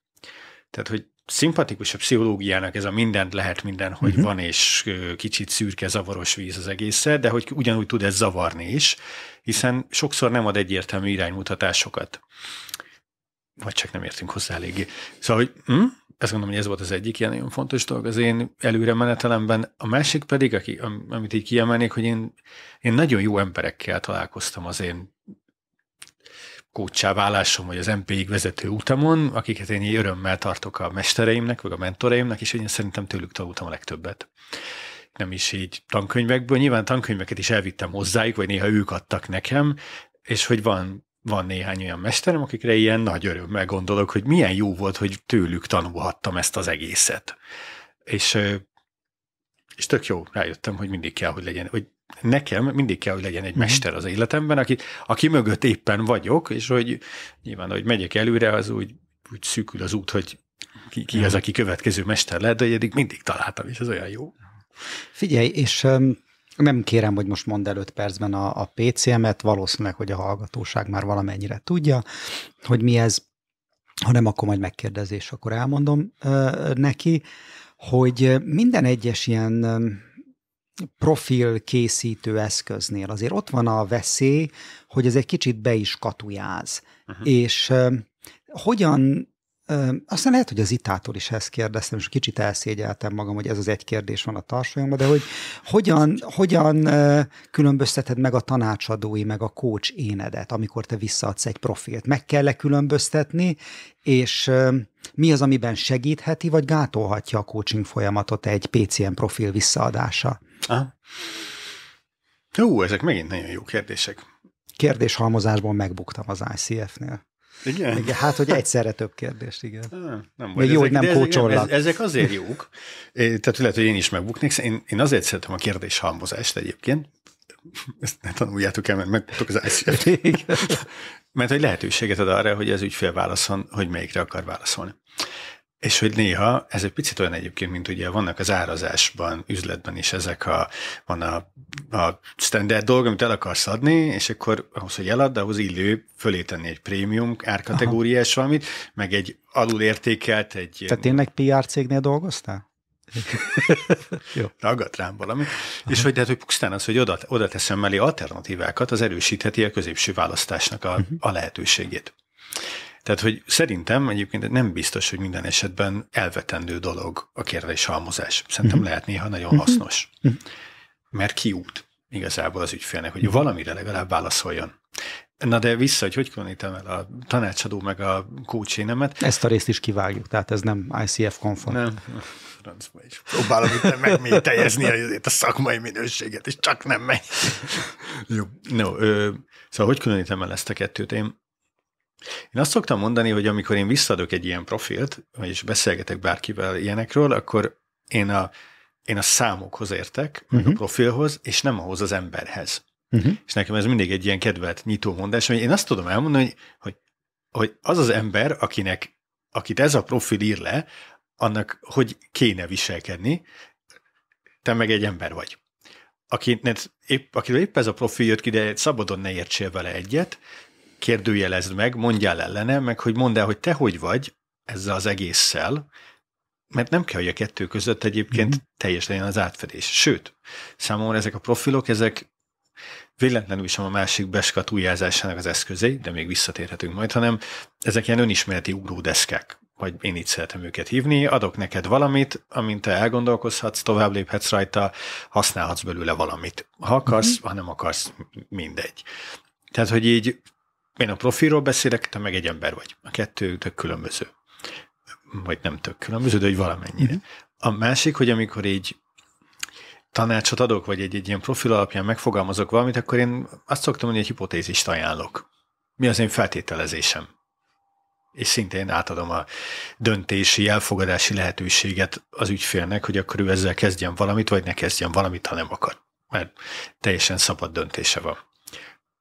Tehát, hogy szimpatikus a pszichológiának ez a mindent lehet minden, hogy uh-huh. van, és kicsit szürke, zavaros víz az egésze, de hogy ugyanúgy tud ez zavarni is, hiszen sokszor nem ad egyértelmű iránymutatásokat. Vagy csak nem értünk hozzá eléggé. Szóval, hogy hm? azt gondolom, hogy ez volt az egyik ilyen nagyon fontos dolog az én előre menetelemben. A másik pedig, aki, amit így kiemelnék, hogy én, én nagyon jó emberekkel találkoztam az én kócsá válásom, vagy az MP-ig vezető utamon, akiket én így örömmel tartok a mestereimnek, vagy a mentoreimnek, és én szerintem tőlük tanultam a legtöbbet. Nem is így tankönyvekből, nyilván tankönyveket is elvittem hozzájuk, vagy néha ők adtak nekem, és hogy van van néhány olyan mesterem, akikre ilyen nagy örömmel gondolok, hogy milyen jó volt, hogy tőlük tanulhattam ezt az egészet. És, és tök jó, rájöttem, hogy mindig kell, hogy legyen, hogy nekem mindig kell, hogy legyen egy mhm. mester az életemben, aki, aki mögött éppen vagyok, és hogy nyilván, hogy megyek előre, az úgy, úgy szűkül az út, hogy ki, ki az, mhm. aki következő mester lehet, de eddig mindig találtam, és ez olyan jó.
Figyelj, és nem kérem, hogy most mondd el öt percben a, a PCM-et, valószínűleg, hogy a hallgatóság már valamennyire tudja, hogy mi ez, ha nem, akkor majd megkérdezés, akkor elmondom neki, hogy minden egyes ilyen profil készítő eszköznél azért ott van a veszély, hogy ez egy kicsit be is katujáz. Uh-huh. És uh, hogyan aztán lehet, hogy az itától is ezt kérdeztem, és kicsit elszégyeltem magam, hogy ez az egy kérdés van a tarsolyomban, de hogy hogyan, hogyan különbözteted meg a tanácsadói, meg a coach énedet, amikor te visszaadsz egy profilt? Meg kell-e különböztetni, és mi az, amiben segítheti, vagy gátolhatja a coaching folyamatot egy PCM profil visszaadása? Aha.
Jó, ezek megint nagyon jó kérdések.
Kérdéshalmozásból megbuktam az ICF-nél.
Igen?
igen? Hát, hogy egyszerre több kérdést, igen.
Ah, nem
Még jó, hogy nem kócsollak.
Ezek azért jók. Tehát lehet, hogy én is megbuknék. Én, én azért szeretem a kérdéshalmozást egyébként. Ezt ne tanuljátok el, mert megtudok az ICF. Mert hogy lehetőséget ad arra, hogy az ügyfél válaszol, hogy melyikre akar válaszolni. És hogy néha, ez egy picit olyan egyébként, mint ugye vannak az árazásban, üzletben is ezek a, van a, a standard dolog, amit el akarsz adni, és akkor ahhoz, hogy elad, ahhoz illő fölé tenni egy prémium árkategóriás valamit, meg egy alulértékelt, egy...
Tehát tényleg PR cégnél dolgoztál?
Jó. Ragadt rám valami. Aha. És hogy, tehát, hogy pusztán az, hogy oda, oda teszem mellé alternatívákat, az erősítheti a középső választásnak a, uh-huh. a lehetőségét. Tehát, hogy szerintem egyébként nem biztos, hogy minden esetben elvetendő dolog a kérdés halmozás. Szerintem uh-huh. lehet néha nagyon uh-huh. hasznos. Uh-huh. Mert kiút igazából az ügyfélnek, hogy valamire legalább válaszoljon. Na de vissza, hogy hogy különítem el a tanácsadó meg a coachénemet.
Ezt a részt is kivágjuk, tehát ez nem ICF konform.
Nem, francba is. Próbálom itt megmételjezni a szakmai minőséget, és csak nem megy. Jó. No, ö, szóval hogy különítem el ezt a kettőt? Én én azt szoktam mondani, hogy amikor én visszadok egy ilyen profilt, vagyis beszélgetek bárkivel ilyenekről, akkor én a, én a számokhoz értek, uh-huh. a mhm. profilhoz, és nem ahhoz az emberhez. Uh-huh. És nekem ez mindig egy ilyen kedvelt nyitó mondás, hogy én azt tudom elmondani, hogy, hogy, hogy az az ember, akinek, akit ez a profil ír le, annak hogy kéne viselkedni, te meg egy ember vagy. Akinek épp, akiről épp ez a profil jött ki, de szabadon ne értsél vele egyet, kérdőjelezd meg, mondjál ellene, meg hogy mondd el, hogy te hogy vagy ezzel az egésszel, mert nem kell, hogy a kettő között egyébként mm-hmm. teljes legyen az átfedés. Sőt, számomra ezek a profilok, ezek véletlenül is a másik beskatújázásának az eszközei, de még visszatérhetünk majd, hanem ezek ilyen önismereti ugródeszkák. vagy én így szeretem őket hívni, adok neked valamit, amint te elgondolkozhatsz, tovább léphetsz rajta, használhatsz belőle valamit. Ha akarsz, uh-huh. ha nem akarsz, mindegy. Tehát, hogy így én a profilról beszélek, te meg egy ember vagy. A kettő tök különböző. Vagy nem tök különböző, de hogy valamennyire. Uh-huh. A másik, hogy amikor így tanácsot adok, vagy egy, egy ilyen profil alapján megfogalmazok valamit, akkor én azt szoktam, hogy egy hipotézist ajánlok. Mi az én feltételezésem? és szintén átadom a döntési, elfogadási lehetőséget az ügyfélnek, hogy akkor ő ezzel kezdjen valamit, vagy ne kezdjen valamit, ha nem akar. Mert teljesen szabad döntése van.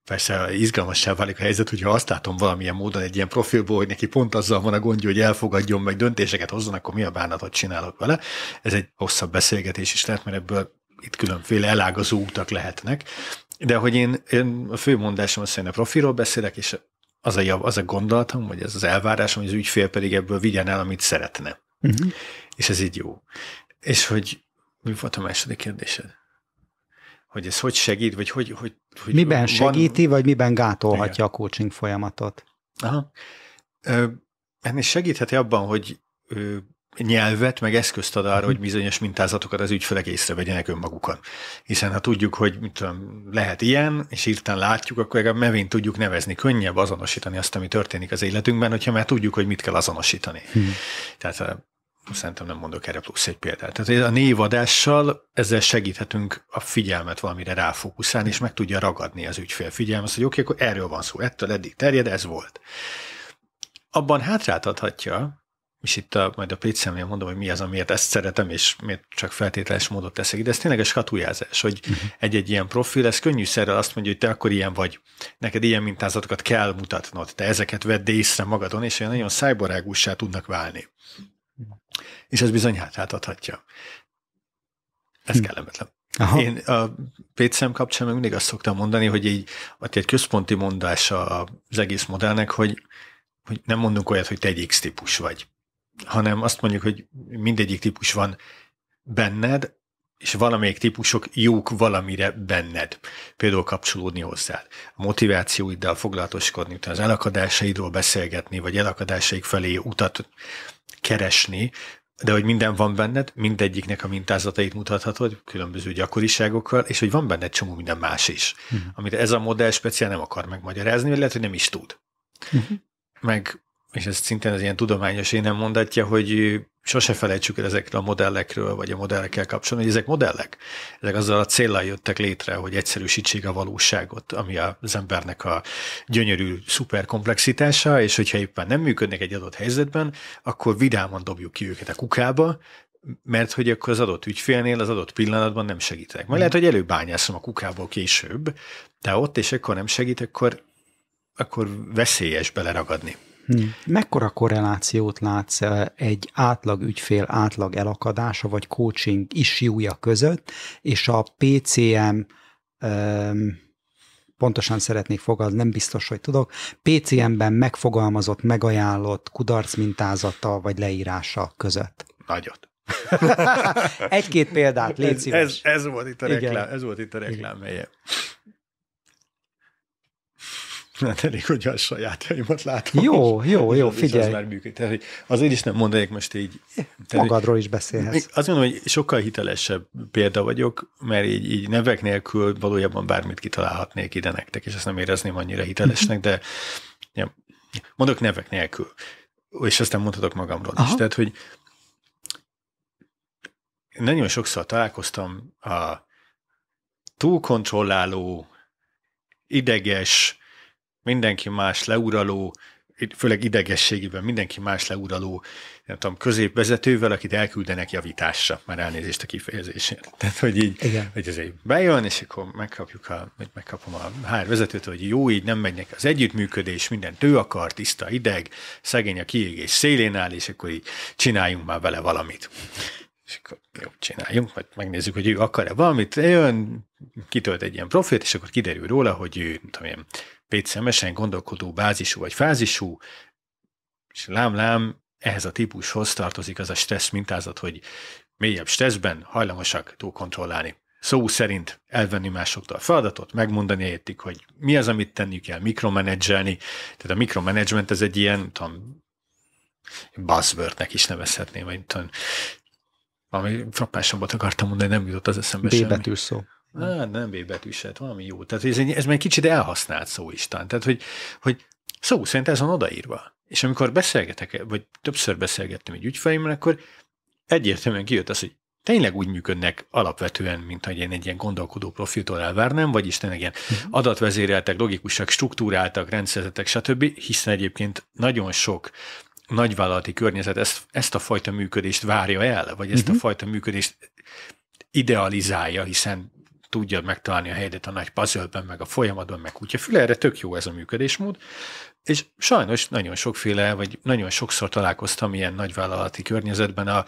Persze izgalmassá válik a helyzet, hogyha azt látom valamilyen módon egy ilyen profilból, hogy neki pont azzal van a gondja, hogy elfogadjon, meg döntéseket hozzon, akkor mi a bánatot csinálok vele. Ez egy hosszabb beszélgetés is lehet, mert ebből itt különféle elágazó utak lehetnek. De hogy én, én a fő mondásom az, hogy a profilról beszélek, és az a, jav, az a gondolatom, vagy ez az elvárásom, hogy az ügyfél pedig ebből vigyen el, amit szeretne. Uh-huh. És ez így jó. És hogy mi volt a második kérdésed? Hogy ez hogy segít, vagy hogy... hogy, hogy
miben van... segíti, vagy miben gátolhatja Igen. a coaching folyamatot?
Aha. Ennél segítheti abban, hogy nyelvet, meg eszközt ad arra, hogy bizonyos mintázatokat az ügyfelek észrevegyenek önmagukon. Hiszen ha tudjuk, hogy mit tudom, lehet ilyen, és írtán látjuk, akkor legalább mevén tudjuk nevezni. Könnyebb azonosítani azt, ami történik az életünkben, hogyha már tudjuk, hogy mit kell azonosítani. Hmm. Tehát szerintem nem mondok erre plusz egy példát. Tehát a névadással ezzel segíthetünk a figyelmet valamire ráfókuszálni, és meg tudja ragadni az ügyfél figyelmet, hogy oké, okay, akkor erről van szó, ettől eddig terjed, ez volt. Abban hátráltathatja, és itt a, majd a pécemnél mondom, hogy mi az, amiért ezt szeretem, és miért csak feltételes módot teszek. De ez tényleg a skatujázás, hogy uh-huh. egy-egy ilyen profil, ez könnyűszerrel azt mondja, hogy te akkor ilyen vagy. Neked ilyen mintázatokat kell mutatnod, te ezeket vedd észre magadon, és olyan nagyon szájbarágussá tudnak válni. És ez bizony hátráltathatja. Ez uh-huh. kellemetlen. Aha. Én a PCM kapcsán meg mindig azt szoktam mondani, hogy így, egy központi mondása az egész modellnek, hogy, hogy nem mondunk olyat, hogy te egy X típus vagy hanem azt mondjuk, hogy mindegyik típus van benned, és valamelyik típusok jók valamire benned. Például kapcsolódni hozzád. A motivációiddal foglalatoskodni, az elakadásaidról beszélgetni, vagy elakadásaik felé utat keresni, de hogy minden van benned, mindegyiknek a mintázatait mutathatod, különböző gyakoriságokkal, és hogy van benned csomó minden más is, uh-huh. amit ez a modell speciál nem akar megmagyarázni, vagy lehet, hogy nem is tud. Uh-huh. Meg és ez szintén az ilyen tudományos én nem mondatja, hogy sose felejtsük el ezekről a modellekről, vagy a modellekkel kapcsolatban, hogy ezek modellek. Ezek azzal a célral jöttek létre, hogy egyszerűsítsék a valóságot, ami az embernek a gyönyörű szuperkomplexitása, és hogyha éppen nem működnek egy adott helyzetben, akkor vidáman dobjuk ki őket a kukába, mert hogy akkor az adott ügyfélnél az adott pillanatban nem segítek. Majd lehet, hogy előbányászom a kukából később, de ott és akkor nem segít, akkor, akkor veszélyes beleragadni.
Hmm. Mekkora korrelációt látsz eh, egy átlag ügyfél átlag elakadása vagy coaching issue között, és a PCM um, pontosan szeretnék fogalmazni, nem biztos, hogy tudok, PCM-ben megfogalmazott, megajánlott kudarc mintázata vagy leírása között.
Nagyot.
Egy-két példát, légy
szíves. Ez, ez, ez volt itt a reklám, ez volt itt a reklám helye. Hát elég, hogy a sajátjaimat látom.
Jó, jó, jó, figyelj.
Az már működik. Tehát, hogy azért is nem mondanék most így.
Tehát, Magadról is beszélhetsz.
Azt mondom, hogy sokkal hitelesebb példa vagyok, mert így, így nevek nélkül valójában bármit kitalálhatnék ide nektek, és ezt nem érezném annyira hitelesnek, de ja, mondok nevek nélkül. És aztán mondhatok magamról Aha. is. Tehát, hogy nagyon sokszor találkoztam a túlkontrolláló, ideges, mindenki más leuraló, főleg idegességében mindenki más leuraló, nem tudom, középvezetővel, akit elküldenek javításra, már elnézést a kifejezésért. Tehát, hogy így, Igen. hogy egy bejön, és akkor megkapjuk a, vagy megkapom a HR vezetőt, hogy jó, így nem megynek az együttműködés, mindent ő akar, tiszta ideg, szegény a kiégés szélén áll, és akkor így csináljunk már vele valamit. És akkor jó, csináljunk, vagy megnézzük, hogy ő akar-e valamit, jön, kitölt egy ilyen profilt, és akkor kiderül róla, hogy ő, nem tudom én, PCM-esen gondolkodó bázisú vagy fázisú, és lám-lám, ehhez a típushoz tartozik az a stressz mintázat, hogy mélyebb stresszben hajlamosak túlkontrollálni. Szó szerint elvenni másoktól a feladatot, megmondani értik, hogy mi az, amit tenni kell, mikromanedzselni. Tehát a mikromanagement ez egy ilyen, tudom, buzzwordnek is nevezhetném, vagy tudom, valami frappásabbat akartam mondani, nem jutott az eszembe
B
semmi.
betűs szó.
Ah, nem B betűs, hát valami jó. Tehát ez, ez már egy kicsit elhasznált szó is talán. Tehát, hogy, hogy szó szerint ez van odaírva. És amikor beszélgetek, vagy többször beszélgettem egy ügyfeleimmel, akkor egyértelműen kijött az, hogy tényleg úgy működnek alapvetően, mint hogy én egy ilyen gondolkodó profiltól elvárnám, vagyis tényleg ilyen adatvezéreltek, logikusak, struktúráltak, rendszerzetek, stb., hiszen egyébként nagyon sok nagyvállalati környezet ezt, ezt a fajta működést várja el, vagy ezt a fajta működést idealizálja, hiszen tudja megtalálni a helyet a nagy puzzle meg a folyamatban, meg kutyafüle, erre tök jó ez a működésmód, és sajnos nagyon sokféle, vagy nagyon sokszor találkoztam ilyen nagyvállalati környezetben a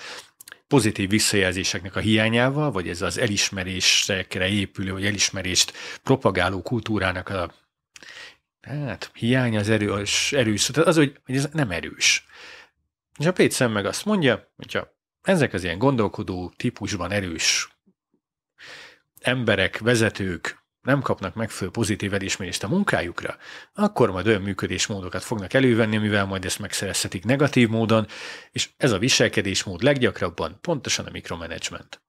pozitív visszajelzéseknek a hiányával, vagy ez az elismerésekre épülő, vagy elismerést propagáló kultúrának a hát, hiány az erős, erős tehát az, hogy, hogy ez nem erős. És a Péter meg azt mondja, hogyha ezek az ilyen gondolkodó típusban erős emberek, vezetők nem kapnak megfelelő pozitív elismerést a munkájukra, akkor majd olyan működésmódokat fognak elővenni, mivel majd ezt megszerezhetik negatív módon, és ez a viselkedésmód leggyakrabban pontosan a mikromanagement.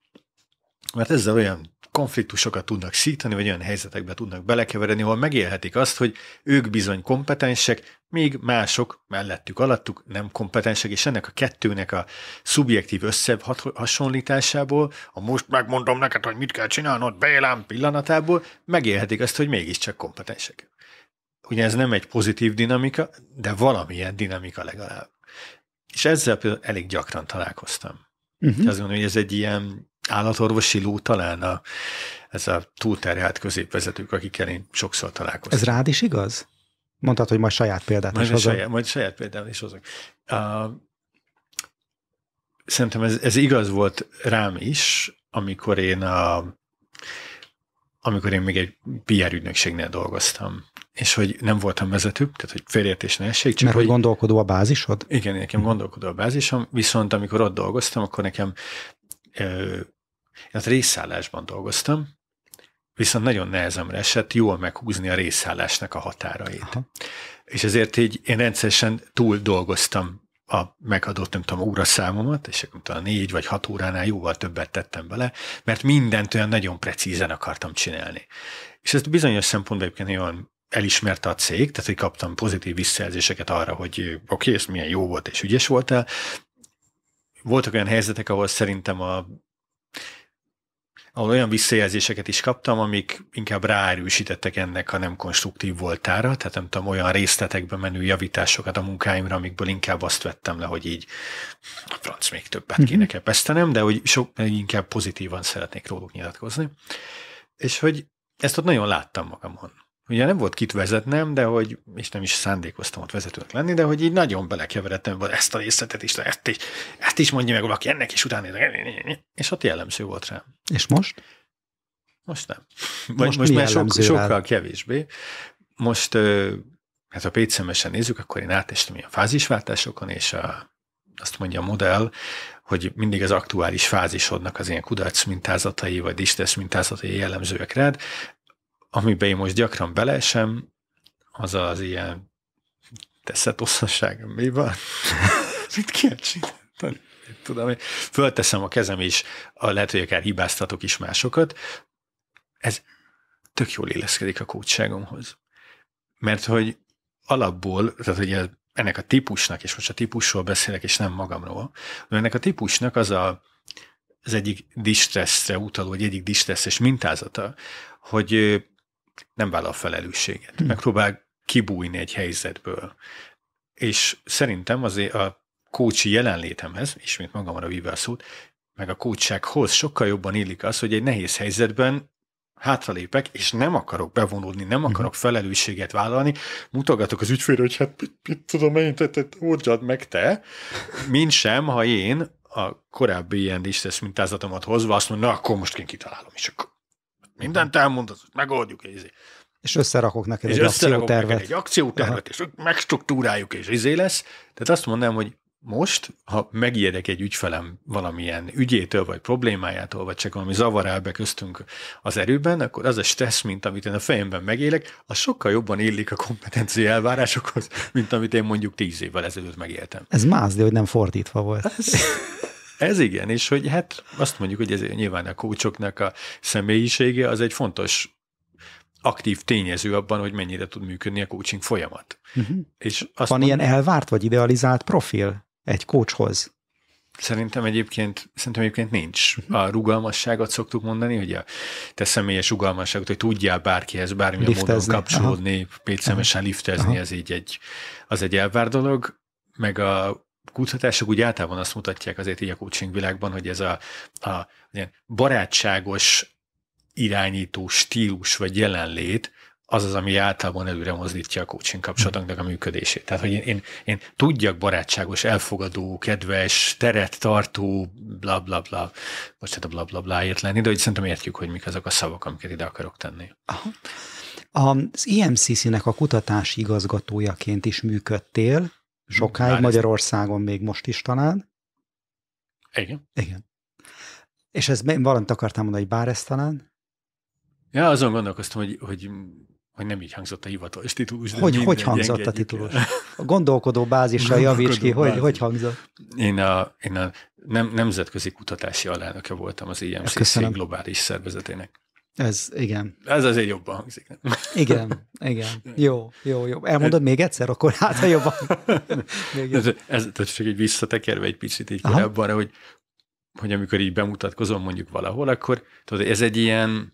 Mert ezzel olyan konfliktusokat tudnak szítani, vagy olyan helyzetekbe tudnak belekeveredni, ahol megélhetik azt, hogy ők bizony kompetensek, míg mások mellettük, alattuk nem kompetensek, és ennek a kettőnek a szubjektív összehasonlításából, a most megmondom neked, hogy mit kell csinálnod, bélám pillanatából, megélhetik azt, hogy mégiscsak kompetensek. Ugye ez nem egy pozitív dinamika, de valamilyen dinamika legalább. És ezzel például elég gyakran találkoztam. Uh-huh. Azt gondolom, hogy ez egy ilyen állatorvosi ló talán a, ez a túlterhelt középvezetők, akikkel én sokszor találkoztam.
Ez rád is igaz? Mondtad, hogy majd saját példát
majd
is hozom.
Saját, majd saját példát is hozok. Uh, szerintem ez, ez igaz volt rám is, amikor én a amikor én még egy PR ügynökségnél dolgoztam, és hogy nem voltam vezető, tehát hogy félértés ne essék.
Csak Mert hogy gondolkodó a bázisod?
Igen, nekem gondolkodó a bázisom, viszont amikor ott dolgoztam, akkor nekem hát részszállásban dolgoztam, viszont nagyon nehezemre esett jól meghúzni a részszállásnak a határait. Aha. És ezért így én rendszeresen túl dolgoztam a megadott, nem tudom, óraszámomat, és nem tudom, négy vagy hat óránál jóval többet tettem bele, mert mindent olyan nagyon precízen akartam csinálni. És ezt bizonyos szempontból egyébként nagyon elismerte a cég, tehát hogy kaptam pozitív visszajelzéseket arra, hogy oké, okay, ez milyen jó volt és ügyes voltál. Voltak olyan helyzetek, ahol szerintem a ahol olyan visszajelzéseket is kaptam, amik inkább ráerősítettek ennek a nem konstruktív voltára, tehát nem tudom, olyan részletekbe menő javításokat a munkáimra, amikből inkább azt vettem le, hogy így a franc még többet mm-hmm. kéne kepesztenem, de hogy sok, inkább pozitívan szeretnék róluk nyilatkozni. És hogy ezt ott nagyon láttam magamon. Ugye nem volt kit vezetnem, de hogy, és nem is szándékoztam ott vezetőnek lenni, de hogy így nagyon belekeveredtem, hogy ezt a részletet is, ezt is, ezt is mondja meg valaki ennek, is utána, és ott jellemző volt rám.
És most?
Most nem. Most, most már sok, sokkal kevésbé. Most, hát ha pétszemesen nézzük, akkor én átestem a fázisváltásokon, és a, azt mondja a modell, hogy mindig az aktuális fázisodnak az ilyen kudarc mintázatai, vagy distesz mintázatai jellemzőek rád, amiben én most gyakran belesem, az az ilyen teszetosszasság, mi van? Mit kell csinálni? Tudom, fölteszem a kezem, a lehet, hogy akár hibáztatok is másokat. Ez tök jól illeszkedik a kócságomhoz. Mert hogy alapból, tehát hogy ennek a típusnak, és most a típusról beszélek, és nem magamról, ennek a típusnak az a, az egyik distresszre utaló, vagy egyik distresszes mintázata, hogy nem vállal felelősséget. Hmm. Megpróbál kibújni egy helyzetből. És szerintem azért a kócsi jelenlétemhez, ismét magamra víve a szót, meg a kócsághoz sokkal jobban illik az, hogy egy nehéz helyzetben hátralépek, és nem akarok bevonódni, nem akarok hmm. felelősséget vállalni, mutogatok az ügyfélre, hogy hát mit, mit tudom én, te, te, oldjad meg te, mint sem, ha én a korábbi ilyen distesz mintázatomat hozva azt mondom, na akkor most én kitalálom, és akkor Mindent elmondasz, megoldjuk. És,
és összerakok neked és egy akciótervet.
Egy akciótervet, Aha. és megstruktúráljuk, és izé lesz. Tehát azt mondom, hogy most, ha megijedek egy ügyfelem valamilyen ügyétől, vagy problémájától, vagy csak valami zavar áll be köztünk az erőben, akkor az a stressz, mint amit én a fejemben megélek, az sokkal jobban illik a kompetencia elvárásokhoz, mint amit én mondjuk tíz évvel ezelőtt megéltem.
Ez más, de hogy nem fordítva volt.
Ez, ez igen, és hogy hát azt mondjuk, hogy ez nyilván a kócsoknak a személyisége az egy fontos aktív tényező abban, hogy mennyire tud működni a coaching folyamat. Uh-huh.
És azt Van mondom, ilyen elvárt vagy idealizált profil egy coachhoz?
Szerintem egyébként, szerintem egyébként nincs. A rugalmasságot szoktuk mondani, hogy a te személyes rugalmasságot, hogy tudjál bárkihez bármilyen liftezni. módon kapcsolódni, pétszemesen liftezni, Aha. ez így egy, az egy elvár dolog, meg a kutatások úgy általában azt mutatják azért így a coaching világban, hogy ez a, a ilyen barátságos irányító stílus vagy jelenlét, az az, ami általában előre mozdítja a coaching kapcsolatoknak a működését. Tehát, hogy én, én, én tudjak barátságos, elfogadó, kedves, teret tartó, bla bla bla, most hát a bla bla bláért lenni, de hogy szerintem értjük, hogy mik azok a szavak, amiket ide akarok tenni. Aha.
Az IMCC-nek a kutatási igazgatójaként is működtél, sokáig Bár Magyarországon még most is talán.
Igen.
Igen. És ez valamit akartam mondani, hogy bár ez talán?
Ja, azon gondolkoztam, hogy, hogy, hogy nem így hangzott a hivatalos titulus.
Hogy, hogy hangzott a titulus? A gondolkodó bázisra javíts ki, hogy, hogy hangzott?
Én a, én a nem, nemzetközi kutatási alelnöke voltam az IMCC Köszönöm. globális szervezetének.
Ez, igen.
Ez azért jobban hangzik. Nem?
Igen, igen. Jó, jó, jó. Elmondod még egyszer, akkor hát, ha jobban.
még ez, ez, ez csak egy visszatekerve egy picit így korábban, hogy, hogy amikor így bemutatkozom mondjuk valahol, akkor tudod, ez egy ilyen,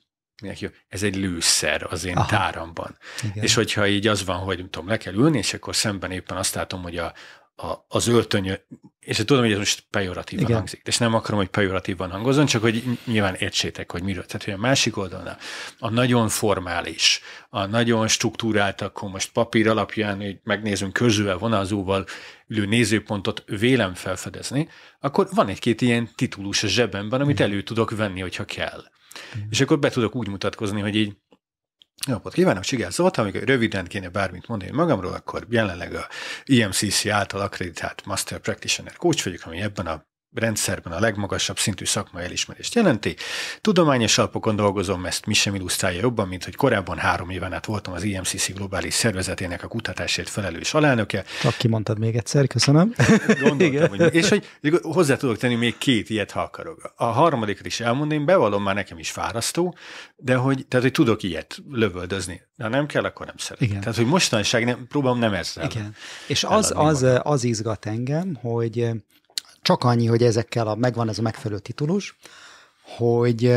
ez egy lőszer az én Aha. táramban. Igen. És hogyha így az van, hogy tudom, le kell ülni, és akkor szemben éppen azt látom, hogy a, a, az öltöny, és tudom, hogy ez most pejoratívan Igen. hangzik, és nem akarom, hogy pejoratívan hangozzon, csak hogy nyilván értsétek, hogy miről. Tehát, hogy a másik oldalon a nagyon formális, a nagyon struktúrált, akkor most papír alapján, hogy megnézünk közül vonalzóval ülő nézőpontot vélem felfedezni, akkor van egy-két ilyen titulus a zsebemben, amit elő tudok venni, hogyha kell. Mm. És akkor be tudok úgy mutatkozni, hogy így jó napot kívánok, Csigár Zoltán, amikor röviden kéne bármit mondani magamról, akkor jelenleg a IMCC által akreditált Master Practitioner Coach vagyok, ami ebben a rendszerben a legmagasabb szintű szakmai elismerést jelenti. Tudományos alapokon dolgozom, ezt mi sem illusztrálja jobban, mint hogy korábban három éven át voltam az IMCC globális szervezetének a kutatásért felelős alelnöke.
Csak kimondtad még egyszer, köszönöm.
Gondoltam, hogy, és hogy hozzá tudok tenni még két ilyet, ha akarok. A harmadikat is elmondom, bevallom, már nekem is fárasztó, de hogy, tehát, hogy tudok ilyet lövöldözni. De nem kell, akkor nem szeretem. Igen. Tehát, hogy mostanság nem, próbálom nem ezzel.
Igen. És az, az, az izgat engem, hogy csak annyi, hogy ezekkel a, megvan ez a megfelelő titulus, hogy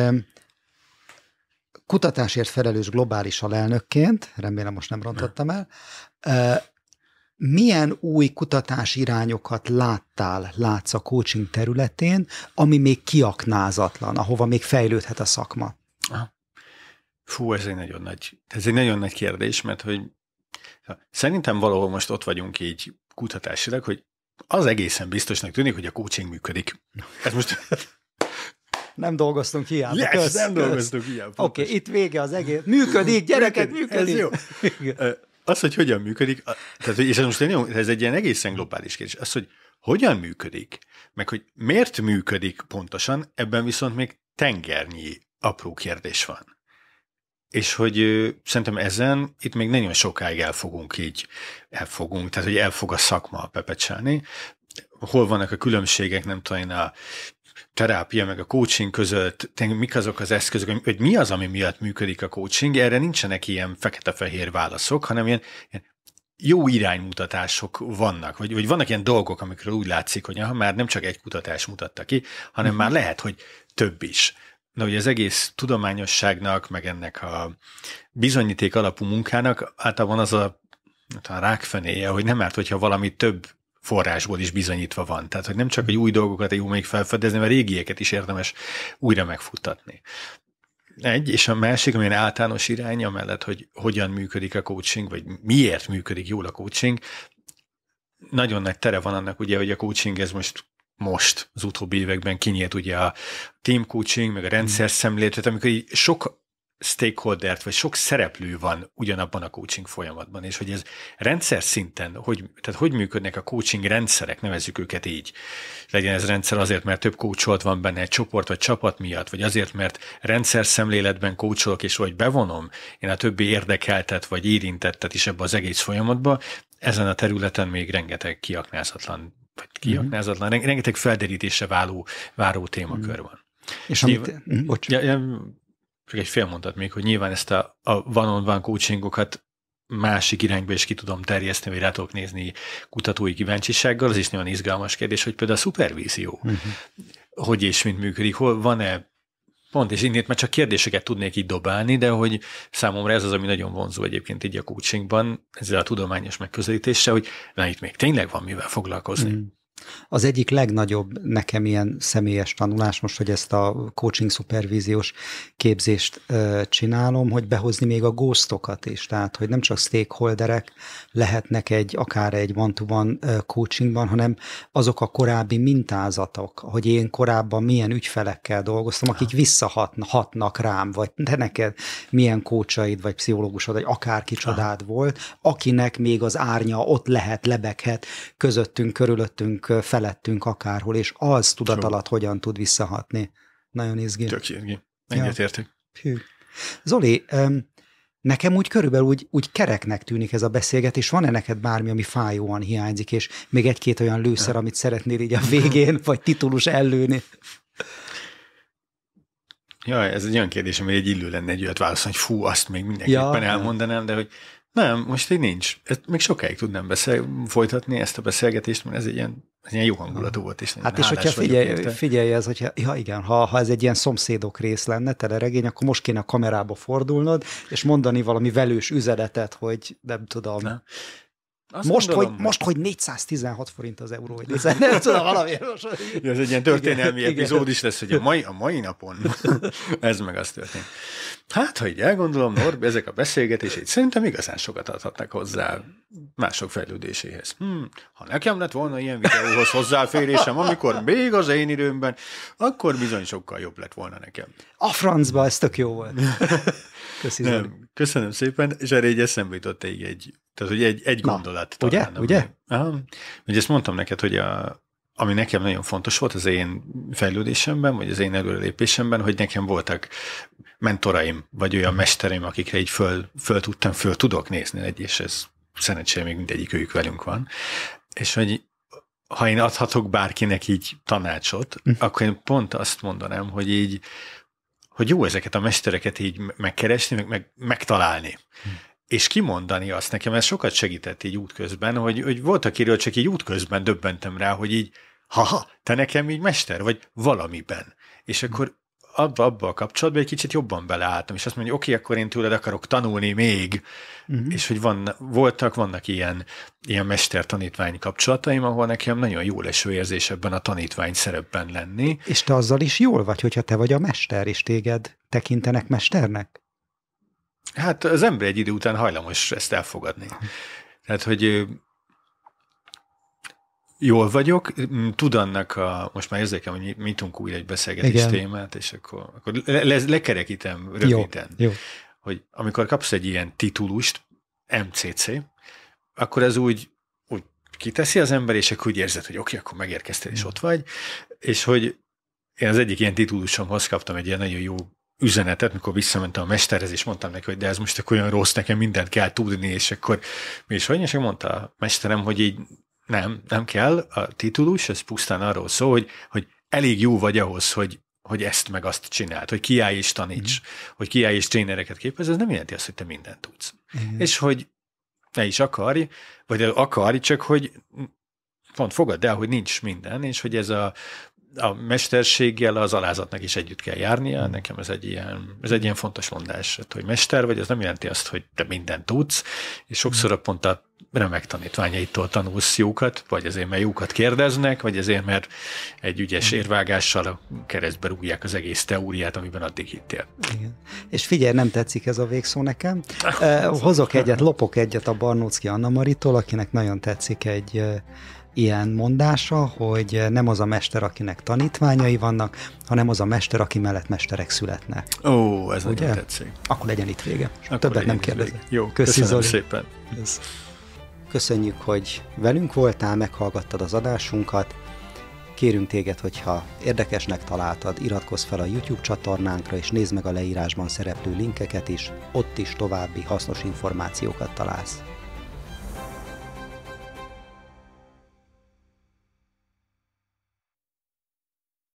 kutatásért felelős globális alelnökként, remélem most nem rontottam el, milyen új kutatási irányokat láttál, látsz a coaching területén, ami még kiaknázatlan, ahova még fejlődhet a szakma?
Fú, ez egy nagyon nagy, ez egy nagyon nagy kérdés, mert hogy szerintem valahol most ott vagyunk így kutatásilag, hogy az egészen biztosnak tűnik, hogy a coaching működik. Ez most...
Nem dolgoztunk hiába.
Yes, kösz, nem kösz. dolgoztunk hiába.
Oké, okay, itt vége az egész. Működik, gyerekek, működik. Ez jó.
Az, hogy hogyan működik, tehát, és ez most egy, ez egy ilyen egészen globális kérdés. Az, hogy hogyan működik, meg hogy miért működik pontosan, ebben viszont még tengernyi apró kérdés van. És hogy ö, szerintem ezen itt még nagyon sokáig el fogunk így, el fogunk, tehát hogy el fog a szakma pepecselni. Hol vannak a különbségek, nem tudom a terápia meg a coaching között, mik azok az eszközök, hogy mi az, ami miatt működik a coaching, erre nincsenek ilyen fekete-fehér válaszok, hanem ilyen, ilyen jó iránymutatások vannak, vagy, vagy vannak ilyen dolgok, amikről úgy látszik, hogy ha már nem csak egy kutatás mutatta ki, hanem uh-huh. már lehet, hogy több is. Na ugye az egész tudományosságnak, meg ennek a bizonyíték alapú munkának általában az a, a rákfenéje, hogy nem árt, hogyha valami több forrásból is bizonyítva van. Tehát, hogy nem csak a új dolgokat jó még felfedezni, mert régieket is érdemes újra megfuttatni. Egy, és a másik, amilyen általános irány, amellett, hogy hogyan működik a coaching, vagy miért működik jól a coaching, nagyon nagy tere van annak, ugye, hogy a coaching ez most most az utóbbi években kinyílt ugye a team coaching, meg a rendszer szemléletet, amikor így sok stakeholdert, vagy sok szereplő van ugyanabban a coaching folyamatban, és hogy ez rendszer szinten, hogy, tehát hogy működnek a coaching rendszerek, nevezzük őket így. Legyen ez rendszer azért, mert több coacholt van benne egy csoport vagy csapat miatt, vagy azért, mert rendszer szemléletben coacholok, és hogy bevonom én a többi érdekeltet, vagy érintettet is ebbe az egész folyamatba, ezen a területen még rengeteg kiaknázatlan, vagy kiaknázatlan, mm-hmm. rengeteg felderítése váló, váró témakör mhm. van.
És amit, Nyilván, bocs. Ja, ja,
csak egy fél mondat még, hogy nyilván ezt a, a one-on-one coachingokat másik irányba is ki tudom terjeszteni, vagy rá tudok nézni kutatói kíváncsisággal, az is nagyon izgalmas kérdés, hogy például a szupervízió, uh-huh. hogy és mint működik, hol van-e Pont, és innét már csak kérdéseket tudnék így dobálni, de hogy számomra ez az, ami nagyon vonzó egyébként így a coachingban, ezzel a tudományos megközelítéssel, hogy na itt még tényleg van mivel foglalkozni. Mm.
Az egyik legnagyobb nekem ilyen személyes tanulás, most, hogy ezt a coaching szupervíziós képzést csinálom, hogy behozni még a ghostokat is, tehát hogy nem csak stakeholderek lehetnek egy, akár egy one-to-one coachingban, hanem azok a korábbi mintázatok, hogy én korábban milyen ügyfelekkel dolgoztam, akik visszahatnak rám, vagy te neked milyen kócsaid, vagy pszichológusod, vagy akár kicsodád volt, akinek még az árnya ott lehet, lebeghet közöttünk, körülöttünk, felettünk akárhol, és az tudat alatt hogyan tud visszahatni. Nagyon izgi.
Tök izgi. Egyetértek. Ja.
Zoli, nekem úgy körülbelül úgy, úgy kereknek tűnik ez a beszélgetés. Van-e neked bármi, ami fájóan hiányzik, és még egy-két olyan lőszer, amit szeretnél így a végén, vagy titulus ellőni?
Ja, ez egy olyan kérdés, ami egy illő lenne egy olyat válaszolni, hogy fú, azt még mindenképpen ja, elmondanám, de hogy nem, most így nincs. Ezt még sokáig tudnám beszél, folytatni ezt a beszélgetést, mert ez egy ilyen, ez ilyen jó hangulatú volt. És
hát és hogyha figyelj, figyelj ez, hogyha, ja igen, ha, ha ez egy ilyen szomszédok rész lenne, teleregény, akkor most kéne a kamerába fordulnod, és mondani valami velős üzenetet, hogy nem tudom. Nem. Azt most, gondolom, hogy, most, hogy 416 forint az euró, hogy nem tudom, valami. Most,
ja, ez egy ilyen történelmi igen, epizód igen. is lesz, hogy a mai, a mai napon ez meg az történt. Hát, ha így elgondolom, Norbi, ezek a beszélgetését szerintem igazán sokat adhatnak hozzá mások fejlődéséhez. Hmm, ha nekem lett volna ilyen videóhoz hozzáférésem, amikor még az én időmben, akkor bizony sokkal jobb lett volna nekem.
A francba, ez tök jó volt.
Köszönöm. Nem, köszönöm szépen, és erre egy eszembe jutott egy, egy tehát, hogy egy, egy gondolat.
Na, talán, ugye? ugye?
Aha. Ugye ezt mondtam neked, hogy a, ami nekem nagyon fontos volt az én fejlődésemben, vagy az én előrelépésemben, hogy nekem voltak mentoraim, vagy olyan mestereim, akikre így föl, föl tudtam, föl tudok nézni egy, és ez szerencsére még mindegyik ők velünk van. És hogy ha én adhatok bárkinek így tanácsot, hm. akkor én pont azt mondanám, hogy így, hogy jó ezeket a mestereket így megkeresni, meg, meg megtalálni. Hm és kimondani azt nekem, ez sokat segített így útközben, hogy, hogy volt, akiről csak így útközben döbbentem rá, hogy így, ha te nekem így mester vagy valamiben. És akkor abba, abba a kapcsolatban egy kicsit jobban beleálltam, és azt mondja, oké, okay, akkor én tőled akarok tanulni még, uh-huh. és hogy van, voltak, vannak ilyen, ilyen mester-tanítvány kapcsolataim, ahol nekem nagyon jó leső érzés ebben a tanítvány szerepben lenni.
És te azzal is jól vagy, hogyha te vagy a mester, és téged tekintenek mesternek?
Hát az ember egy idő után hajlamos ezt elfogadni. Tehát, hogy jól vagyok, tud annak a, most már érzékem, hogy nyitunk újra egy beszélgetés Igen. témát, és akkor, akkor le, le, lekerekítem röviden, jó, jó. hogy amikor kapsz egy ilyen titulust, MCC, akkor ez úgy, úgy kiteszi az ember, és akkor úgy érzed, hogy oké, okay, akkor megérkeztél, és ott vagy, és hogy én az egyik ilyen titulusomhoz kaptam egy ilyen nagyon jó üzenetet, mikor visszamentem a mesterhez, és mondtam neki, hogy de ez most olyan rossz, nekem mindent kell tudni, és akkor mi is hogy, és mondta a mesterem, hogy így nem, nem kell, a titulus, ez pusztán arról szól, hogy, hogy elég jó vagy ahhoz, hogy, hogy ezt meg azt csináld, hogy kiállj és taníts, mm. hogy kiállj és trénereket képez, ez nem jelenti azt, hogy te mindent tudsz. Mm. És hogy ne is akarj, vagy akarj, csak hogy pont fogad el, hogy nincs minden, és hogy ez a a mesterséggel az alázatnak is együtt kell járnia. Nekem ez egy ilyen, ez egy ilyen fontos mondás, hát, hogy mester vagy, az nem jelenti azt, hogy te mindent tudsz, és sokszor a pont a remek tanítványaitól tanulsz jókat, vagy azért, mert jókat kérdeznek, vagy azért, mert egy ügyes érvágással a keresztbe rúgják az egész teóriát, amiben addig hittél.
Igen. És figyelj, nem tetszik ez a végszó nekem. Hozok egyet, lopok egyet a Barnócki Anna Maritól, akinek nagyon tetszik egy ilyen mondása, hogy nem az a mester, akinek tanítványai vannak, hanem az a mester, aki mellett mesterek születnek.
Ó, ez Ugye? nagyon tetszik.
Akkor legyen itt vége. Akkor Többet nem kérdezek.
Jó, Köszi, köszönöm Zoli. szépen. Ez.
Köszönjük, hogy velünk voltál, meghallgattad az adásunkat. Kérünk téged, hogyha érdekesnek találtad, iratkozz fel a YouTube csatornánkra, és nézd meg a leírásban szereplő linkeket is, ott is további hasznos információkat találsz.